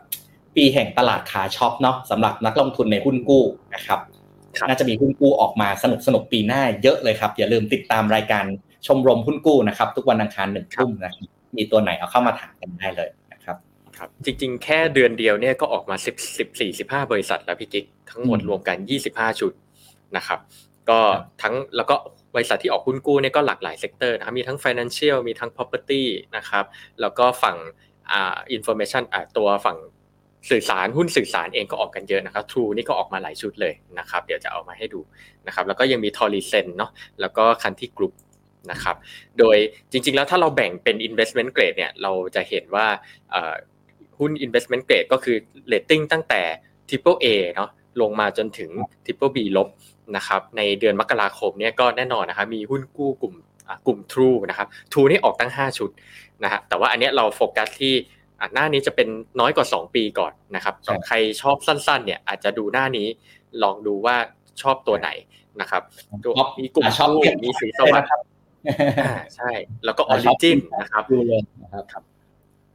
ปีแห่งตลาดขาช็อปเนาะสำหรับนักลงทุนในหุ้นกู้นะครับครับน่าจะมีหุ้นกู้ออกมาสนุกสนุกๆปีหน้าเยอะเลยครับ อย่าลืมติดตามรายการชมรมหุ้นกู้นะครับ ทุกวันอังคารหนึ่งทุ่มนะครับมีตัวไหนเอาเข้ามาถามกันได้เลยนะครับครับ จริง ๆ แค่เดือนเดียวเนี่ยก็ออกมา10 14 15บริษัทแล้วพี่กิ๊กทั้งหมดอืมรวมกัน25ชุดนะครับ ก็ทั้งแล้วก็บริษัทที่ออกหุ้นกู้เนี่ยก็หลากหลาย sector นะครับมีทั้ง financial มีทั้ง property นะครับแล้วก็ฝั่งอ่า information อ่าตัวฝั่ง สื่อสารหุ้นสื่อสารเองก็ออกกันเยอะนะครับ True นี่ก็ออกมาหลายชุดเลยนะครับ เดี๋ยวจะเอามาให้ดูนะครับ แล้วก็ยังมี t o r i s e n เนาะแล้วก็ Country Group นะครับ โดยจริง ๆ แล้วถ้าเราแบ่งเป็น investment grade เนี่ยเราจะเห็นว่าหุ้น investment grade ก็คือ rating ตั้งแต่ triple A เนาะลงมาจนถึง triple B ลบนะครับในเดือนมกราคมเนี่ยก็แน่นอนนะครับมีหุ้นกู้กลุ่มกลุ่ม True นะครับ True นี่ออกตั้ง 5 ชุดนะฮะแต่ว่าอันเนี้ยเราโฟกัสที่ หน้านี้จะเป็นน้อยกว่า 2 ปีก่อนนะครับใช่ใครชอบสั้น ๆ เนี่ยอาจจะดูหน้านี้ลองดูว่าชอบตัวไหนนะครับตัวท็อปมีกลุ่มอะช็อป True เก็บมีศรีสวัสดิ์เลยวัสนะดิ์ครับอ่าใช่ แล้วก็ออะอช็ริอปจิ้นนะครับอะช็อปดูเลยนะครับ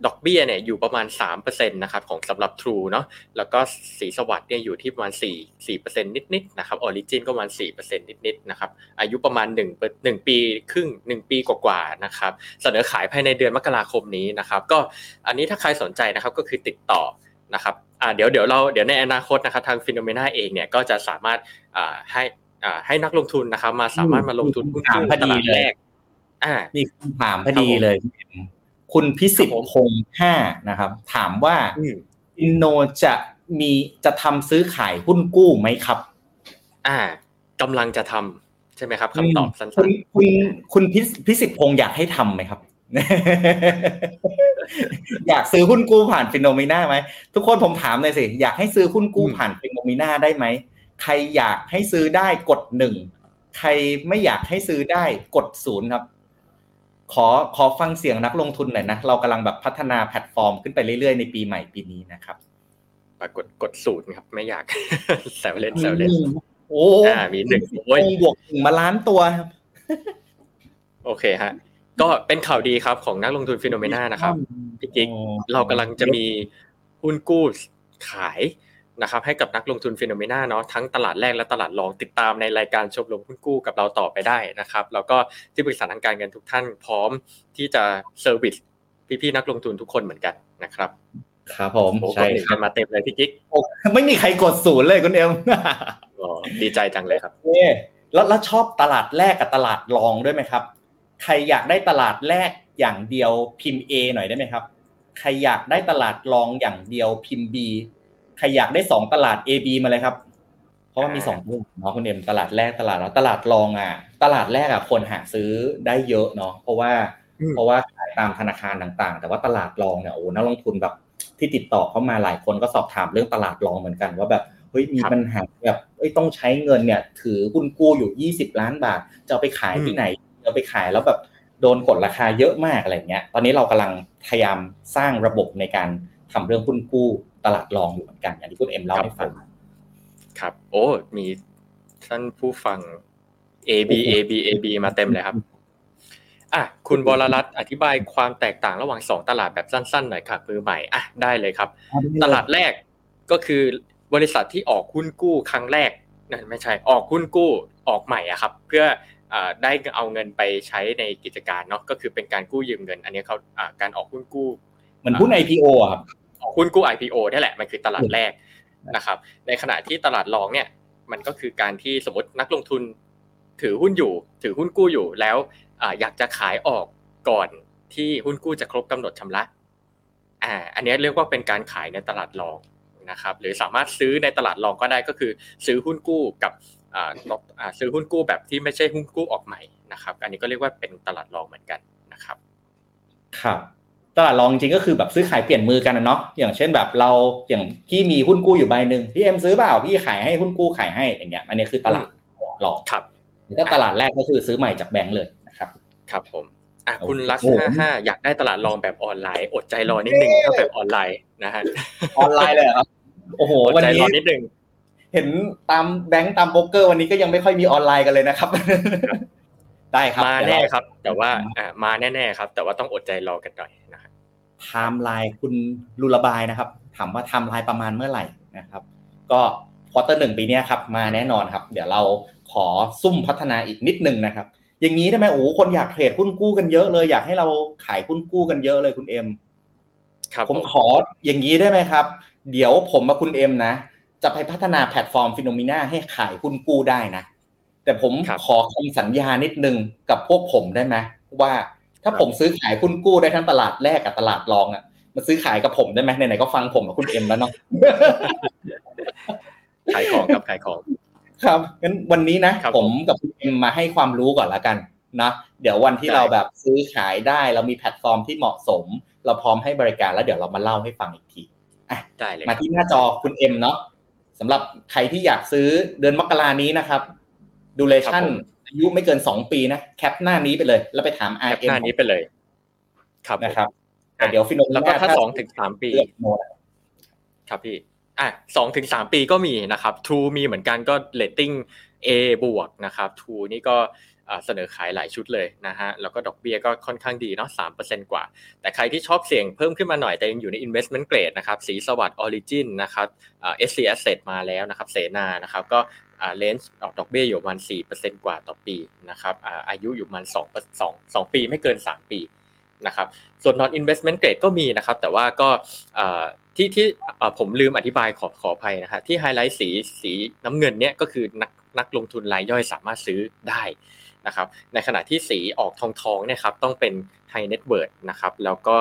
ดอกเบี้ยเนี่ยอยู่ประมาณ3%นะครับของสำหรับ True เนาะแล้วก็ศรีสวัสดิ์เนี่ยอยู่ที่ประมาณ4 4%นิดๆนะครับออริจิ้นก็ประมาณ4%นิดๆนะครับอายุประมาณ1เปอร์1ปีครึ่ง 1 ปีกว่าๆนะครับเสนอขายภายในเดือนมกราคมนี้นะครับก็อันนี้ถ้าใครสนใจนะครับก็คือติดต่อนะครับอ่าเดี๋ยวเดี๋ยวเราเดี๋ยวในอนาคตนะครับทาง Finnomena เองเนี่ยก็จะสามารถอ่าให้อ่าให้นักลงทุนนะครับมาสามารถมาลงทุนหุ้นถามกู้พอตดีลาดเลยแรกอ่ามีคำถามพอดีเลย คุณพิสิทครับผมธิ์พงษ์ห้านะครับ ถามว่าอืมอินโนจะมีจะทำซื้อขายหุ้นกู้ไหมครับ อ่ากำลังจะทำใช่ไหมครับคำตอบสั้คุณนคุณคุณพิสพิสิทธิ์พงษ์อยากให้ทำไหมครับอยากซื้อหุ้นกู้ผ่านฟิโนเมนาไหมทุกคนผมถามเลยสิ อยากให้ซื้อหุ้นกู้ผ่านฟิโนเมนาได้ไหมใครอยากให้ซื้อได้กดหนึ่งใครไม่อยากให้ซื้อได้กดศูนย์ครับ ขอขอฟังเสียงนักลงทุนหน่อยนะ เรากำลังแบบพัฒนาแพลตฟอร์มขึ้นไปเรื่อยๆในปีใหม่ปีนี้นะครับๆปรากฏกดสูตรครับ ไม่อยากแซวเล่นแซวเล่นโอ้อ่ามีหนึ่งโอ้ยบวกหนึ่งมาล้านตัวครับ โอเคฮะ ก็เป็นข่าวดีครับของนักลงทุนฟินโนมีนานะครับพี่กิ๊กเรากำลังจะมีหุ้นกู้ขาย นะครับให้กับนักลงทุนฟินโนมีนาเนาะทั้งตลาดแรกและตลาดรองติดตามในรายการชมรมหุ้นกู้กับเราต่อไปได้นะครับแล้วก็ที่ปรึกษาทางการเงินทุกท่านพร้อมที่จะ service พี่ๆนักลงทุนทุกคนเหมือนกันนะครับครับผมโอ้ใช่กดหนึ่งครักับนมาเต็มเลยพี่กิ๊กโอ้ไม่มีใครกดศูนย์เลยคุณเอ็มอ๋อดีใจจังเลยครับเอ๊ะแล้วแล้วชอบตลาดแรกกับตลาดรองด้วยไหมครับ ใครอยากได้ตลาดแรกอย่างเดียวพิมพ์ A หน่อยได้ไหมครับ ใครอยากได้ตลาดรองอย่างเดียวพิมพ์ B ใครอยากได้สองตลาด A B มาเลยครับ เพราะว่ามีสองรุ่นเนาะคุณเอ็มตลาดแรกตลาดแล้วตลาดรองอะ ตลาดแรกอะคนหาซื้อได้เยอะเนาะเพราะว่าอืมเพราะว่าขายตามธนาคารต่าง ๆ แต่ว่าตลาดรองเนี่ยโอ้นักลงทุนแบบที่ติดต่อเข้ามาหลายคนก็สอบถามเรื่องตลาดรองเหมือนกัน ว่าแบบเฮ้ยมีปัญหาแบบเอ้ยต้องใช้เงินเนี่ย ถือหุ้นกู้อยู่ 20 ล้านบาท จะเอาไปขายที่ไหนจะไปขายแล้วแบบโดนกดราคาเยอะมากอะไรเงี้ย ตอนนี้เรากำลังพยายามสร้างระบบในการทำเรื่องหุ้นกู้ ตลาดรองอยู่เหมือนกันอย่างที่คุณเอ็มเล่าให้ฟังครับ โอ้ มีท่านผู้ฟัง A B A B A B มาเต็มเลยครับอะคุณบรรัตน์อธิบายความแตกต่างระหว่างสองตลาดแบบสั้นๆหน่อยครับมือใหม่อะได้เลยครับ ตลาดแรกก็คือบริษัทที่ออกหุ้นกู้ครั้งแรกนั่นไม่ใช่ออกหุ้นกู้ออกใหม่อะครับ เพื่อได้เอาเงินไปใช้ในกิจการเนาะก็คือเป็นการกู้ยืมเงิน อันนี้เขาการออกหุ้นกู้เหมือนหุ้น IPO ครับออก หุ้นกู้ IPO นี่แหละมันคือตลาดแรกนะครับ ในขณะที่ตลาดรองเนี่ย มันก็คือการที่สมมตินักลงทุนถือหุ้นอยู่ ถือหุ้นกู้อยู่แล้วอยากจะขายออกก่อนที่หุ้นกู้จะครบกำหนดชำระอ่าอันนี้เรียกว่าเป็นการขายในตลาดรองนะครับ หรือสามารถซื้อในตลาดรองก็ได้ก็คือ ซื้อหุ้นกู้กับซื้อหุ้นกู้แบบที่ไม่ใช่หุ้นกู้ออกใหม่นะครับ อันนี้ก็เรียกว่าเป็นตลาดรองเหมือนกันนะครับ ครับ ตลาดรองจริงก็คือแบบซื้อขายเปลี่ยนมือกันนะเนาะอย่างเช่นแบบเราอย่างพี่มีหุ้นกู้อยู่ใบหนึ่งพี่เอ็มซื้อเปล่าพี่ขายให้หุ้นกู้ขายให้อย่างเงี้ยอันนี้คือตลาดรองครับถ้าตลาดแรกก็คือซื้อใหม่จากแบงก์เลยนะครับ ครับผมอะคุณลักห้าห้าอยากได้ตลาดรองแบบออนไลน์ อดใจรอนิดนึงถ้าแบบออนไลน์นะฮะออนไลน์เลยครับโอ้โหวันนี้นิดนึงเห็นตามแบงก์ตามโบรกเกอร์วันนี้ก็ยังไม่ค่อยมีออนไลน์กันเลยนะครับได้ครับมาแน่ครับ แต่ว่าอ่ามาแน่ๆครับ แต่ว่าต้องอดใจรอกันหน่อยนะครับ ไทม์ไลน์คุณรูระบายนะครับ ถามว่าไทม์ไลน์ประมาณเมื่อไหร่นะครับ ก็ quarter หนึ่งปีนี้ครับมาแน่นอนครับ เดี๋ยวเราขอซุ่มพัฒนาอีกนิดนึงนะครับ อย่างนี้ได้ไหมโอ้คนอยาก trade หุ้นกู้กันเยอะเลย อยากให้เราขายหุ้นกู้กันเยอะเลยคุณเอ็มครับผมขออย่างนี้ได้ไหมครับ เดี๋ยวผมมาคุณเอ็มนะ จะไปพัฒนาแพลตฟอร์มฟินโนมีนาให้ขายหุ้นกู้ได้นะ แต่ผมขอคำสัญญานิดนึงกับพวกผมได้ไหมว่า ถ้าผมซื้อขายหุ้นกู้ได้ทั้งตลาดแรกกับตลาดรองอะมาซื้อขายกับผมได้ไหมไหนๆก็ฟังผมกับคุณเอ็มแล้วเนาะขายของกับขายของ ครับงั้นวันนี้นะผมกับคุณเอ็มมาให้ความรู้ก่อนละกันนะเดี๋ยววันที่เราแบบซื้อขายได้ เรามีแพลตฟอร์มที่เหมาะสม เราพร้อมให้บริการแล้วเดี๋ยวเรามาเล่าให้ฟังอีกทีอะได้เลยมาที่หน้าจอคุณเอ็มเนาะสำหรับใครที่อยากซื้อเดือนมกรานี้นะครับ duration อายุไม่เกินสองปีนะ cap หน้านี้ไปเลย แล้วไปถาม RM หน้านี้ไปเลย ครับนะครับแต่เดี๋ยวฟินโนแล้วก็ถ้าสองถึงสามปีครับพี่อะสองถึงสามปีก็มีนะครับทูมีเหมือนกันก็เลตติ้ง A บวกนะครับทรูนี่ก็เสนอขายหลายชุดเลยนะฮะ แล้วก็ดอกเบี้ยก็ค่อนข้างดีเนาะสามเปอร์เซ็นกว่า แต่ใครที่ชอบเสี่ยงเพิ่มขึ้นมาหน่อยแต่ยังอยู่ใน investment grade นะครับ ศรีสวัสดิ์ออริจิ้นนะครับเอสซีแอสเสทมาแล้วนะครับ เสนานะครับ ก็ range ดอกเบี้ยอยู่ประมาณสี่เปอร์เซ็นกว่าต่อปีนะครับอายุอยู่ประมาณสองสองสองปีไม่เกินสามปีนะครับส่วน non investment grade ก็มีนะครับ แต่ว่าก็ที่ที่ผมลืมอธิบายขอขออภัยนะครับที่ไฮไลท์สีสีน้ำเงินเนี้ยก็คือนักนักลงทุนรายย่อยสามารถซื้อได้นะครับในขณะที่สีออกทองทองเนี่ยครับต้องเป็น high net worth นะครับแล้วก็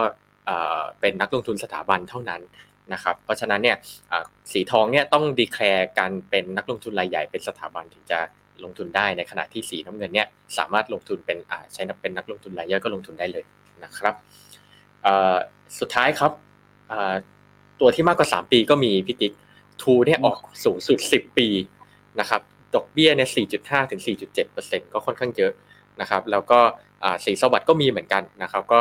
เป็นนักลงทุนสถาบันเท่านั้น นะครับเพราะฉะนั้นเนี่ยสีทองเนี่ยต้อง declare การเป็นนักลงทุนรายใหญ่เป็นสถาบันถึงจะลงทุนได้ในขณะที่สีน้ำเงินเนี่ยสามารถลงทุนเป็นใช้เป็นนักลงทุนรายย่อยก็ลงทุนได้เลยนะครับสุดท้ายครับตัวที่มากกว่า 3 ปีก็มีพี่กิ๊กทรูเนี่ยออกสูงสุด 10 ปีนะครับดอกเบี้ยเนี่ย 4.5 ถึง 4.7%ก็ค่อนข้างเยอะนะครับ แล้วก็ศรีสวัสดิ์ก็มีเหมือนกันนะครับ ก็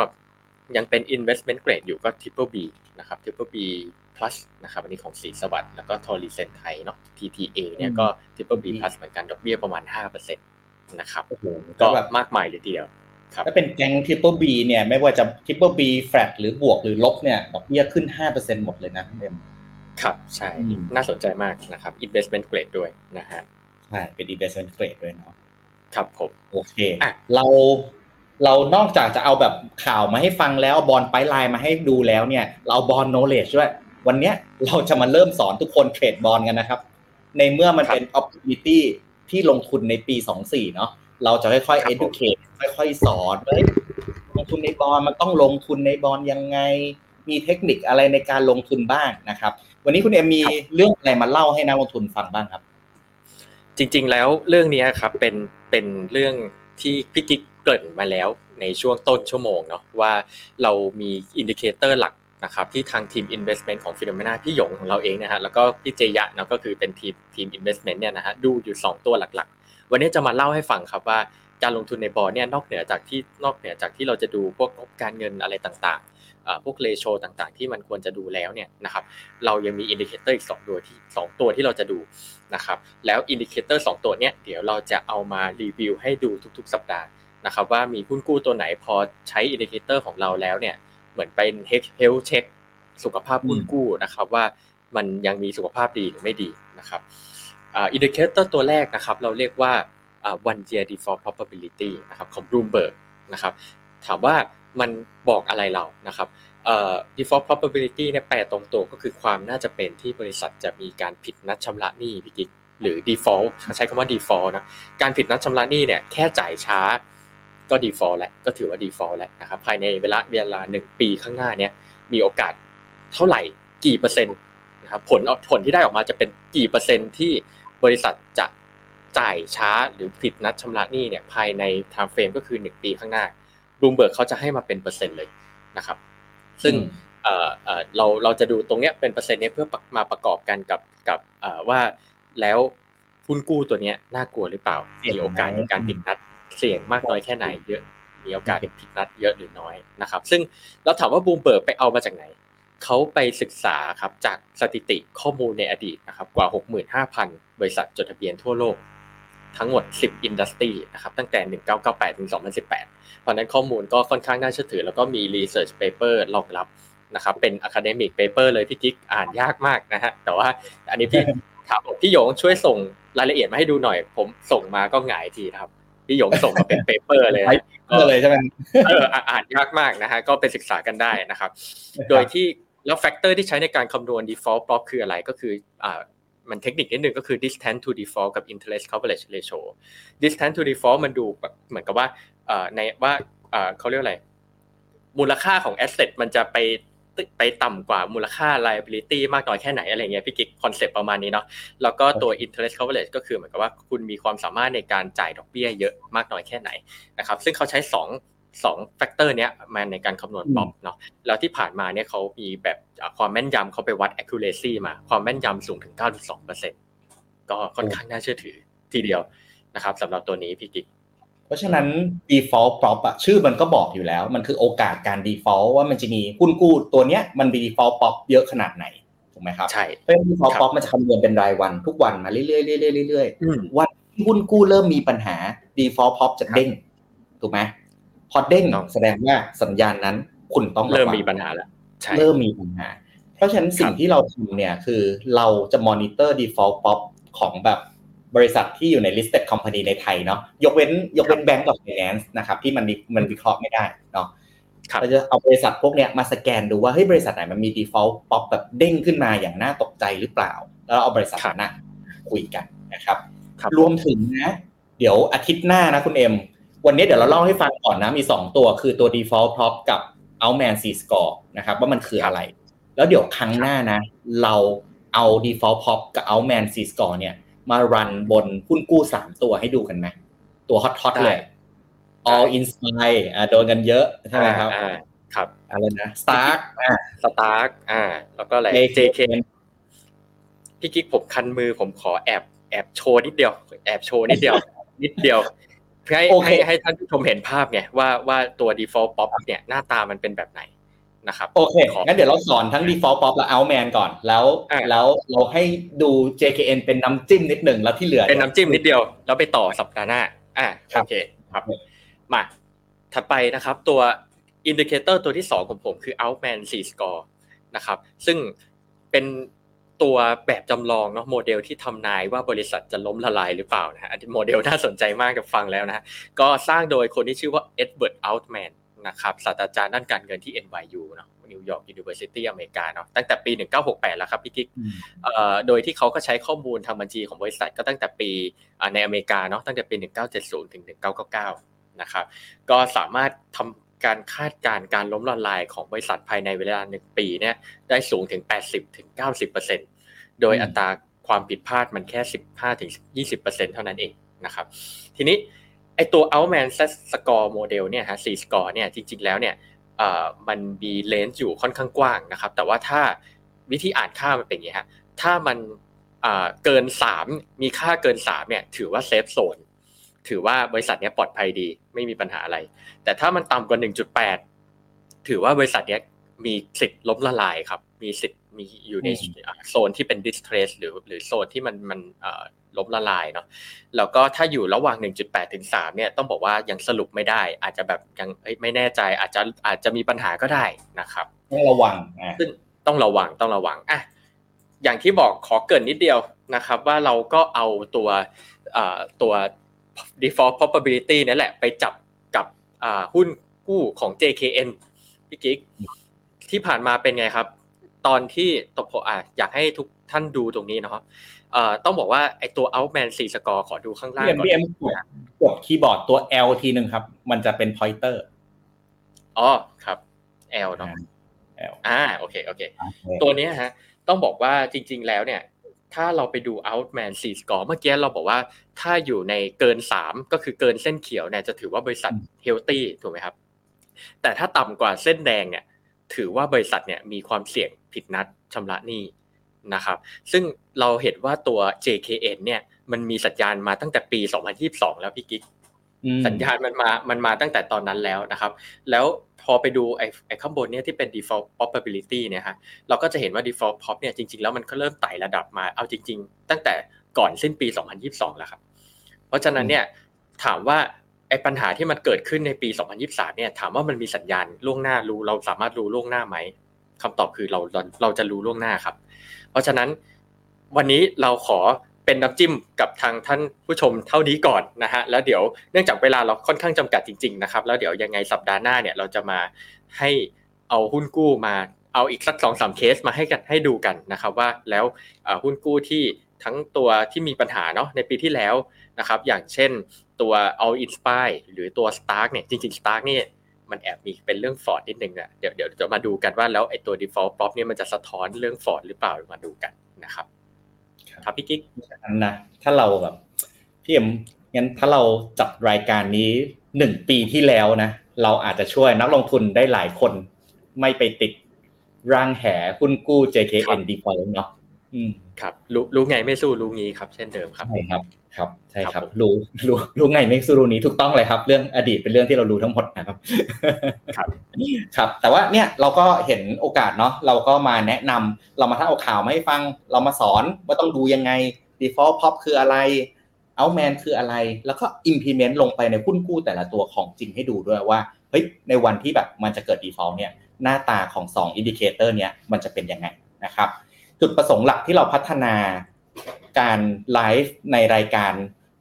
ยังเป็น investment grade อยู่ก็ triple B นะครับ triple B plus นะครับอันนี้ของศรีสวัสดิ์แล้วก็โทรีเซนไทยเนาะ TTA เนี่ยก็ triple B plus เหมือนกันดอกเบี้ยประมาณ 5%นะครับก็มากมายเลยทีเดียวถ้าเป็นแก๊ง triple B เนี่ยไม่ว่าจะ triple B flat หรือบวกหรือลบเนี่ยดอกเบี้ยขึ้น 5%หมดเลยนะเอ็มครับใช่น่าสนใจมากนะครับ investment grade ด้วยนะฮะใช่เป็น investment grade ด้วยเนาะครับผมโอเคอะเรา เรานอกจากจะเอาแบบข่าวมาให้ฟังแล้วบอลไปไลน์มาให้ดูแล้วเนี่ย เราบอลโนเลจด้วย วันนี้เราจะมาเริ่มสอนทุกคนเทรดบอลกันนะครับ ในเมื่อมันเป็น opportunity ที่ลงทุนในปี 24 เนาะเราจะค่อยๆ educate ค่อยๆ สอนว่าลงทุนในบอลมันต้องลงทุนในบอลยังไง มีเทคนิคอะไรในการลงทุนบ้างนะครับ วันนี้คุณเอ็มมีเรื่องอะไรมาเล่าให้นักลงทุนฟังบ้างครับ จริง ๆ แล้วเรื่องนี้ครับเป็นเป็นเรื่อง ที่พี่กิ๊กเกริ่นมาแล้วในช่วงต้นชั่วโมงเนาะว่าเรามี indicator หลักนะครับที่ทางทีม Investment ของฟินโนมีนาพี่หยงของเราเองนะฮะแล้วก็พี่เจยะเนาะก็คือเป็นทีมทีม Investment เนี่ยนะฮะดูอยู่ 2 ตัวหลักๆ วันนี้จะมาเล่าให้ฟังครับว่าการลงทุนในบอนด์เนี่ยนอกเหนือจากที่นอกเหนือจากที่เราจะดูพวกงบการเงินอะไรต่างๆ พวก ratio ต่างๆ ที่มันควรจะดูแล้วเนี่ยนะครับเรายังมี indicator อีก2ตัวที่2ตัวที่เราจะดูนะครับแล้ว indicator 2ตัวเนี้ยเดี๋ยวเราจะเอามารีวิวให้ดูทุกๆ สัปดาห์นะครับว่ามีหุ้นกู้ตัวไหนพอใช้ indicator ของเราแล้วเนี่ยเหมือนเป็น health check สุขภาพหุ้นกู้นะครับว่ามันยังมีสุขภาพดีหรือไม่ดีนะครับ indicator ตัวแรกนะครับเราเรียกว่า one year default probability นะครับของ Bloomberg นะครับถามว่า มันบอกอะไรเรานะครับ default probability เนี่ยแปลตรงตัวก็คือความน่าจะเป็นที่บริษัทจะมีการผิดนัดชำระหนี้พี่กิ๊กหรือ default ใช้คำว่า default นะการผิดนัดชำระหนี้เนี่ยแค่จ่ายช้าก็ default แหละก็ถือว่า default แล้วนะครับภายในเวลาเวลาหนึ่งปีข้างหน้าเนี่ยมีโอกาสเท่าไหร่กี่เปอร์เซ็นต์นะครับผลผลที่ได้ออกมาจะเป็นกี่เปอร์เซ็นต์ที่บริษัทจะจ่ายช้าหรือผิดนัดชำระหนี้เนี่ยภายใน time frame ก็คือ 1 ปีข้างหน้า บลูมเบิร์กเขาจะให้มาเป็นเปอร์เซ็นต์เลยนะครับ ซึ่งเราเราจะดูตรงเนี้ยเป็นเปอร์เซ็นต์นี้เพื่อมาประกอบกันกับกับว่าแล้วหุ้นกู้ตัวเนี้ยน่ากลัวหรือเปล่ามีโอกาสในการผิดนัดเสี่ยงมากน้อยแค่ไหนเยอะมีโอกาสผิดนัดเยอะหรือน้อยนะครับ ซึ่งเราถามว่าบลูมเบิร์กไปเอามาจากไหน เขาไปศึกษาครับจากสถิติข้อมูลในอดีตนะครับกว่า 65,000 บริษัทจดทะเบียนทั่วโลก ทั้งหมด 10 industry นะครับตั้งแต่ 1998 ถึง 2018 เพราะนั้นข้อมูลก็ค่อนข้างน่าเชื่อถือ แล้วก็มี research paper รองรับนะครับเป็น academic paper เลยพี่กิ๊กอ่านยากมากนะฮะแต่ว่าอันนี้พี่ถามพี่หยงช่วยส่งรายละเอียดมาให้ดูหน่อย ผมส่งมาก็หงายทีครับพี่หยงส่งมาเป็น paper เลยก็เลยใช่ไหมเอออ่านยากมากนะฮะก็ไปศึกษากันได้นะครับ โดยที่แล้ว factor ที่ใช้ในการคำนวณ default prob คืออะไรก็คืออ่า มันเทคนิคนิดนึงก็คือ distance to default กับ interest coverage ratio distance to default มันดูแบบเหมือนกับว่าในว่าเขาเรียกอะไร มูลค่าของ asset มันจะไปไปต่ำกว่ามูลค่า liability มากน้อยแค่ไหนอะไรเงี้ยพี่กิ๊ก concept ประมาณนี้เนาะแล้วก็ตัว interest coverage ก็คือเหมือนกับว่าคุณมีความสามารถในการจ่ายดอกเบี้ยเยอะมากน้อยแค่ไหนนะครับซึ่งเขาใช้ 2 สอง factor เนี้ยมาในการคำนวณป๊อปเนาะแล้วที่ผ่านมาเนี่ยเขามีแบบความแม่นยำเขาไปวัด accuracy มาความแม่นยำสูงถึง 9.2%ก็ค่อนข้างน่าเชื่อถือทีเดียวนะครับสำหรับตัวนี้พี่กิ๊กเพราะฉะนั้น default prop อะชื่อมันก็บอกอยู่แล้ว มันคือโอกาสการ default ว่ามันจะมีหุ้นกู้ตัวเนี้ยมันมี default prop เยอะขนาดไหนถูกไหมครับใช่เพราะ default prop มันจะคำนวณเป็นรายวันทุกวันมาเรื่อยๆเรื่อยๆเรื่อยๆวันที่หุ้นกู้เริ่มมีปัญหา default prop จะเด้งถูกไหม พอเด้งแสดงว่าสัญญาณนั้นคุณต้องเริ่มมีปัญหาแล้วเริ่มมีปัญหา เพราะฉะนั้นสิ่งที่เราทำเนี่ยคือเราจะมอนิเตอร์ default pop ของแบบบริษัทที่อยู่ใน listed company ในไทยเนาะยกเว้นยกเว้นแบงก์กับ finance นะครับที่มันมันวิเคราะห์ไม่ได้เนาะเราจะเอาบริษัทพวกเนี้ยมาสแกนดูว่าเฮ้ยบริษัทไหนมันมี default pop แบบเด้งขึ้นมาอย่างน่าตกใจหรือเปล่า แล้วเอาบริษัทนั้นคุยกันนะครับ รวมถึงนะ เดี๋ยวอาทิตย์หน้านะคุณเอ็ม วันนี้เดี๋ยวเราเล่าให้ฟังก่อนนะมี 2 ตัวคือตัว default prop กับ outman c score นะครับว่ามันคืออะไร แล้วเดี๋ยวครั้งหน้านะ เราเอา default prop กับ outman c score เนี่ย มารันบนหุ้นกู้ 3 ตัวให้ดูกันไหมตัวฮอตฮอตเลย all inside อ่าโดนกันเยอะใช่ไหมครับครับอะไรนะ stark อ่า stark อ่า แล้วก็อะไร JK พี่กิ๊กผมคันมือผมขอแอบแอบโชว์นิดเดียว แอบโชว์นิดเดียว นิดเดียว ให้ให้ให้ท่านผู้ชมเห็นภาพไงว่าว่าตัว default pop เนี่ยหน้าตามันเป็นแบบไหนนะครับโอเคงั้นเดี๋ยวเราสอนทั้ง default prob และ Altman ก่อนแล้วแล้วเราให้ดู JKN เป็นน้ำจิ้มนิดหนึ่งแล้วที่เหลือเป็นน้ำจิ้มนิดเดียว แล้วไปต่อสัปดาห์หน้าอ่าโอเคครับมาถัดไปนะครับตัว indicator ตัวที่ 2 ของผมคือ Altman Z-score นะครับซึ่งเป็น ตัวแบบจำลองเนาะโมเดลที่ทำนายว่าบริษัทจะล้มละลายหรือเปล่านะฮะอันนี้โมเดลน่าสนใจมากกับฟังแล้วนะก็สร้างโดยคนที่ชื่อว่า Edward Altman นะครับศาสตราจารย์ด้านการเงินที่ NYU เนาะ New York University อเมริกาเนาะตั้งแต่ปี 1968 แล้วครับพี่กิ๊กโดยที่เขาก็ใช้ข้อมูลทางบัญชีของบริษัทก็ตั้งแต่ปีในอเมริกาเนาะตั้งแต่ปี 1970 ถึง 1999 นะครับก็สามารถทำ การคาดการณ์การล้มละลายของบริษัทภายในเวลาหนึ่งปีเนี่ยได้สูงถึง 80ถึง90%โดยอัตราความผิดพลาดมันแค่ 15ถึง20%เท่านั้นเองนะครับ ทีนี้ไอตัว outman score model เนี่ยฮะ4 score เนี่ยจริงๆแล้วเนี่ยมันมีเลนส์อยู่ค่อนข้างกว้างนะครับ แต่ว่าถ้าวิธีอ่านค่ามันเป็นอย่างนี้ฮะถ้ามันเกิน 3 มีค่าเกิน3เนี่ยถือว่าเซฟโซน ถือว่าบริษัทนี้ปลอดภัยดี ไม่มีปัญหาอะไร แต่ถ้ามันต่ำกว่า 1.8 ถือว่าบริษัทนี้มีสิทธิ์ล้มละลายครับ มีสิทธิ์มีอยู่ในโซนที่เป็น distress หรือหรือโซนที่มันมันล้มละลายเนาะแล้วก็ถ้าอยู่ระหว่าง 1.8 ถึง 3 เนี่ยต้องบอกว่ายังสรุปไม่ได้ อาจจะแบบยังไม่แน่ใจอาจจะอาจจะมีปัญหาก็ได้นะครับต้องระวังซึ่งต้องระวังต้องระวังอะอย่างที่บอกขอเกินนิดเดียวนะครับ ว่าเราก็เอาตัวตัว default probability นั่นแหละไปจับกับหุ้นกู้ของ JKN พี่กิ๊กที่ผ่านมาเป็นไงครับ ตอนที่ตบอะอยากให้ทุกท่านดูตรงนี้นะครับเอ่อต้องบอกว่าไอตัว outman 4 score ขอดูข้างล่างก่อนพี่เอ็มกดคีย์บอร์ดตัว L ทีหนึ่งครับ มันจะเป็น pointer อ๋อครับ L เนาะ L อ่าโอเคโอเค ตัวนี้ฮะ ต้องบอกว่าจริง ๆ แล้วเนี่ย ถ้าเราไปดู outman 4 score เมื่อกี้เราบอกว่าถ้าอยู่ในเกิน 3 ก็คือเกินเส้นเขียวเนี่ยจะถือว่าบริษัท healthy ถูกไหมครับ แต่ถ้าต่ำกว่าเส้นแดงเนี่ยถือว่าบริษัทเนี่ยมีความเสี่ยงผิดนัดชำระหนี้นะครับ ซึ่งเราเห็นว่าตัว JKN เนี่ยมันมีสัญญาณมาตั้งแต่ปี 2022 แล้วพี่กิ๊ก สัญญาณมันมา มันมาตั้งแต่ตอนนั้นแล้วนะครับ แล้วพอไปดูไอ้ไอ้ข้างบนเนี่ยที่เป็น default probability เนี่ยฮะ เราก็จะเห็นว่า default prop เนี่ยจริงๆ แล้วมันก็เริ่มไต่ระดับมา เอาจริง ๆ ตั้งแต่ก่อนสิ้นปี 2022 แล้วครับ เพราะฉะนั้นเนี่ยถามว่าไอ้ปัญหาที่มันเกิดขึ้นในปี 2023 เนี่ยถามว่ามันมีสัญญาณล่วงหน้ารู้ เราสามารถรู้ล่วงหน้าไหมคำตอบคือเราเราจะรู้ล่วงหน้าครับ เพราะฉะนั้นวันนี้เราขอ เป็นน้ำจิ้มกับทางท่านผู้ชมเท่านี้ก่อนนะฮะแล้วเดี๋ยวเนื่องจากเวลาเราค่อนข้างจำกัดจริงๆนะครับแล้วเดี๋ยวยังไงสัปดาห์หน้าเนี่ยเราจะมาให้เอาหุ้นกู้มาเอาอีกสักสองสามเคสมาให้กันให้ดูกันนะครับว่าแล้วหุ้นกู้ที่ทั้งตัวที่มีปัญหาเนาะในปีที่แล้วนะครับอย่างเช่นตัว All Inspire หรือตัว Stark เนี่ยจริงๆ Stark นี่มันแอบมีเป็นเรื่องฟอร์ดนิดนึงนะเดี๋ยวเดี๋ยวจะมาดูกันว่าแล้วไอ้ตัว default prop เนี่ยมันจะสะท้อนเรื่องฟอร์ดหรือเปล่ามาดูกันนะครับ ครับพี่กิ๊กนะถ้าเราแบบพี่เอ็มงั้นถ้าเราจัดรายการนี้หนึ่งปีที่แล้วนะเราอาจจะช่วยนักลงทุนได้หลายคน ไม่ไปติดร่างแหหุ้นกู้ JKN default เนาะ ครับรู้รู้ไงไม่สู้รู้งี้ครับ เช่นเดิมครับใช่ครับ ครับใช่ครับ รู้รู้รู้ไงไม่สู้รู้นี้ถูกต้องเลยครับ เรื่องอดีตเป็นเรื่องที่เรารู้ทั้งหมดนะครับ ครับครับ แต่ว่าเนี่ยเราก็เห็นโอกาสเนาะเราก็มาแนะนำเรามาทั้งเอาข่าวมาให้ฟัง เรามาสอนว่าต้องดูยังไง default pop คืออะไร outman คืออะไร แล้วก็ implement ลงไปในหุ้นกู้แต่ละตัวของจริงให้ดูด้วยว่าเฮ้ยในวันที่แบบมันจะเกิด default เนี่ยหน้าตาของ2 indicator เนี้ยมันจะเป็นยังไงนะครับ จุดประสงค์หลักที่เราพัฒนาการไลฟ์ในรายการ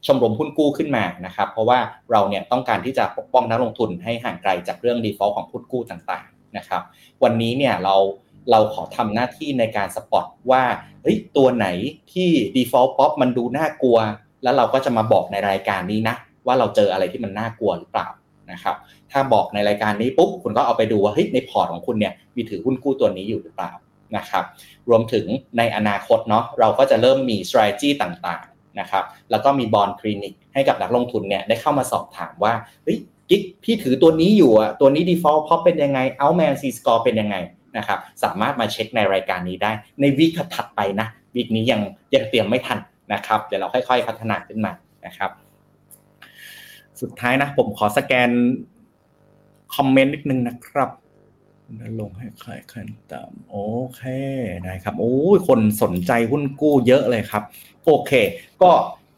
ชมรมหุ้นกู้ขึ้นมานะครับ เพราะว่าเราเนี่ยต้องการที่จะปกป้องนักลงทุนให้ห่างไกลจากเรื่อง default ของหุ้นกู้ต่างๆนะครับ วันนี้เนี่ยเราเราขอทำหน้าที่ในการสปอตว่าเฮ้ยตัวไหนที่ default pop มันดูน่ากลัว แล้วเราก็จะมาบอกในรายการนี้นะ ว่าเราเจออะไรที่มันน่ากลัวหรือเปล่านะครับถ้าบอกในรายการนี้ปุ๊บคุณก็เอาไปดูว่าเฮ้ยในพอร์ตของคุณเนี่ยมีถือหุ้นกู้ตัวนี้อยู่หรือเปล่า นะครับรวมถึงในอนาคตเนาะเราก็จะเริ่มมี strategy ต่างๆนะครับแล้วก็มีบอลคลินิกให้กับนักลงทุนเนี่ยได้เข้ามาสอบถามว่าเฮ้ยกิ๊กพี่ถือตัวนี้อยู่อะตัวนี้ default พอเป็นยังไง outman c score เป็นยังไงนะครับสามารถมาเช็คในรายการนี้ได้ ในวีคถัดไปนะวีคนี้ยังยังเตรียมไม่ทันนะครับเดี๋ยวเราค่อยๆพัฒนาขึ้นมานะครับ สุดท้ายนะผมขอสแกนคอมเมนต์นิดนึงนะครับ ลงให้ใครขันตามโอเคได้ครับโอ้ยคนสนใจหุ้นกู้เยอะเลยครับ โอเค ก็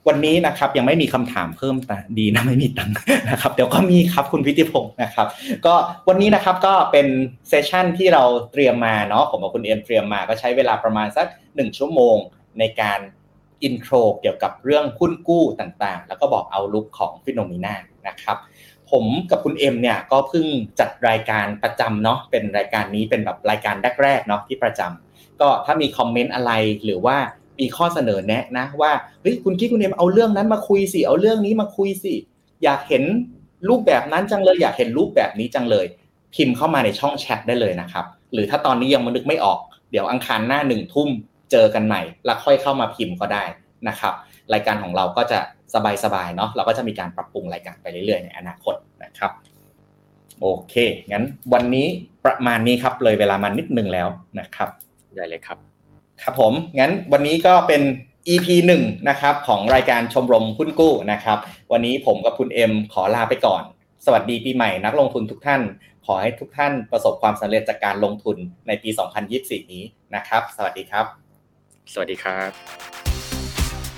วันนี้นะครับยังไม่มีคำถามเพิ่มแต่ดีนะไม่มีตังค์นะครับเดี๋ยวก็มีครับคุณพิธิพงศ์นะครับ ก็วันนี้นะครับก็เป็นเซสชั่นที่เราเตรียมมาเนาะผมกับคุณเอ็มเตรียมมาก็ใช้เวลาประมาณสักหนึ่งชั่วโมงในการ intro เกี่ยวกับเรื่องหุ้นกู้ต่างๆ แล้วก็บอก outlook ของ Finnomena นะครับ ผมกับคุณเอ็มเนี่ยก็เพิ่งจัดรายการประจำเนาะเป็นรายการนี้เป็นแบบรายการแรกๆเนาะที่ประจำก็ถ้ามีคอมเมนต์อะไรหรือว่ามีข้อเสนอแนะนะว่าเฮ้ยคุณกิ๊กคุณเอ็มเอาเรื่องนั้นมาคุยสิเอาเรื่องนี้มาคุยสิอยากเห็นรูปแบบนั้นจังเลย อยากเห็นรูปแบบนี้จังเลย พิมพ์เข้ามาในช่องแชทได้เลยนะครับ หรือถ้าตอนนี้ยังมันนึกไม่ออกเดี๋ยวอังคารหน้าหนึ่งทุ่มเจอกันใหม่ แล้วค่อยเข้ามาพิมพ์ก็ได้นะครับ รายการของเราก็จะ สบายๆเนาะเราก็จะมีการปรับปรุงรายการไปเรื่อยๆในอนาคตนะครับโอเคงั้นวันนี้ประมาณนี้ครับเลยเวลามานิดนึงแล้วนะครับได้เลยครับ ครับผมงั้นวันนี้ก็เป็น EP หนึ่งนะครับของรายการชมรมหุ้นกู้นะครับ วันนี้ผมกับคุณเอ็มขอลาไปก่อน สวัสดีปีใหม่นักลงทุนทุกท่าน ขอให้ทุกท่านประสบความสำเร็จจากการลงทุนในปี 2024 นี้นะครับ สวัสดีครับ สวัสดีครับ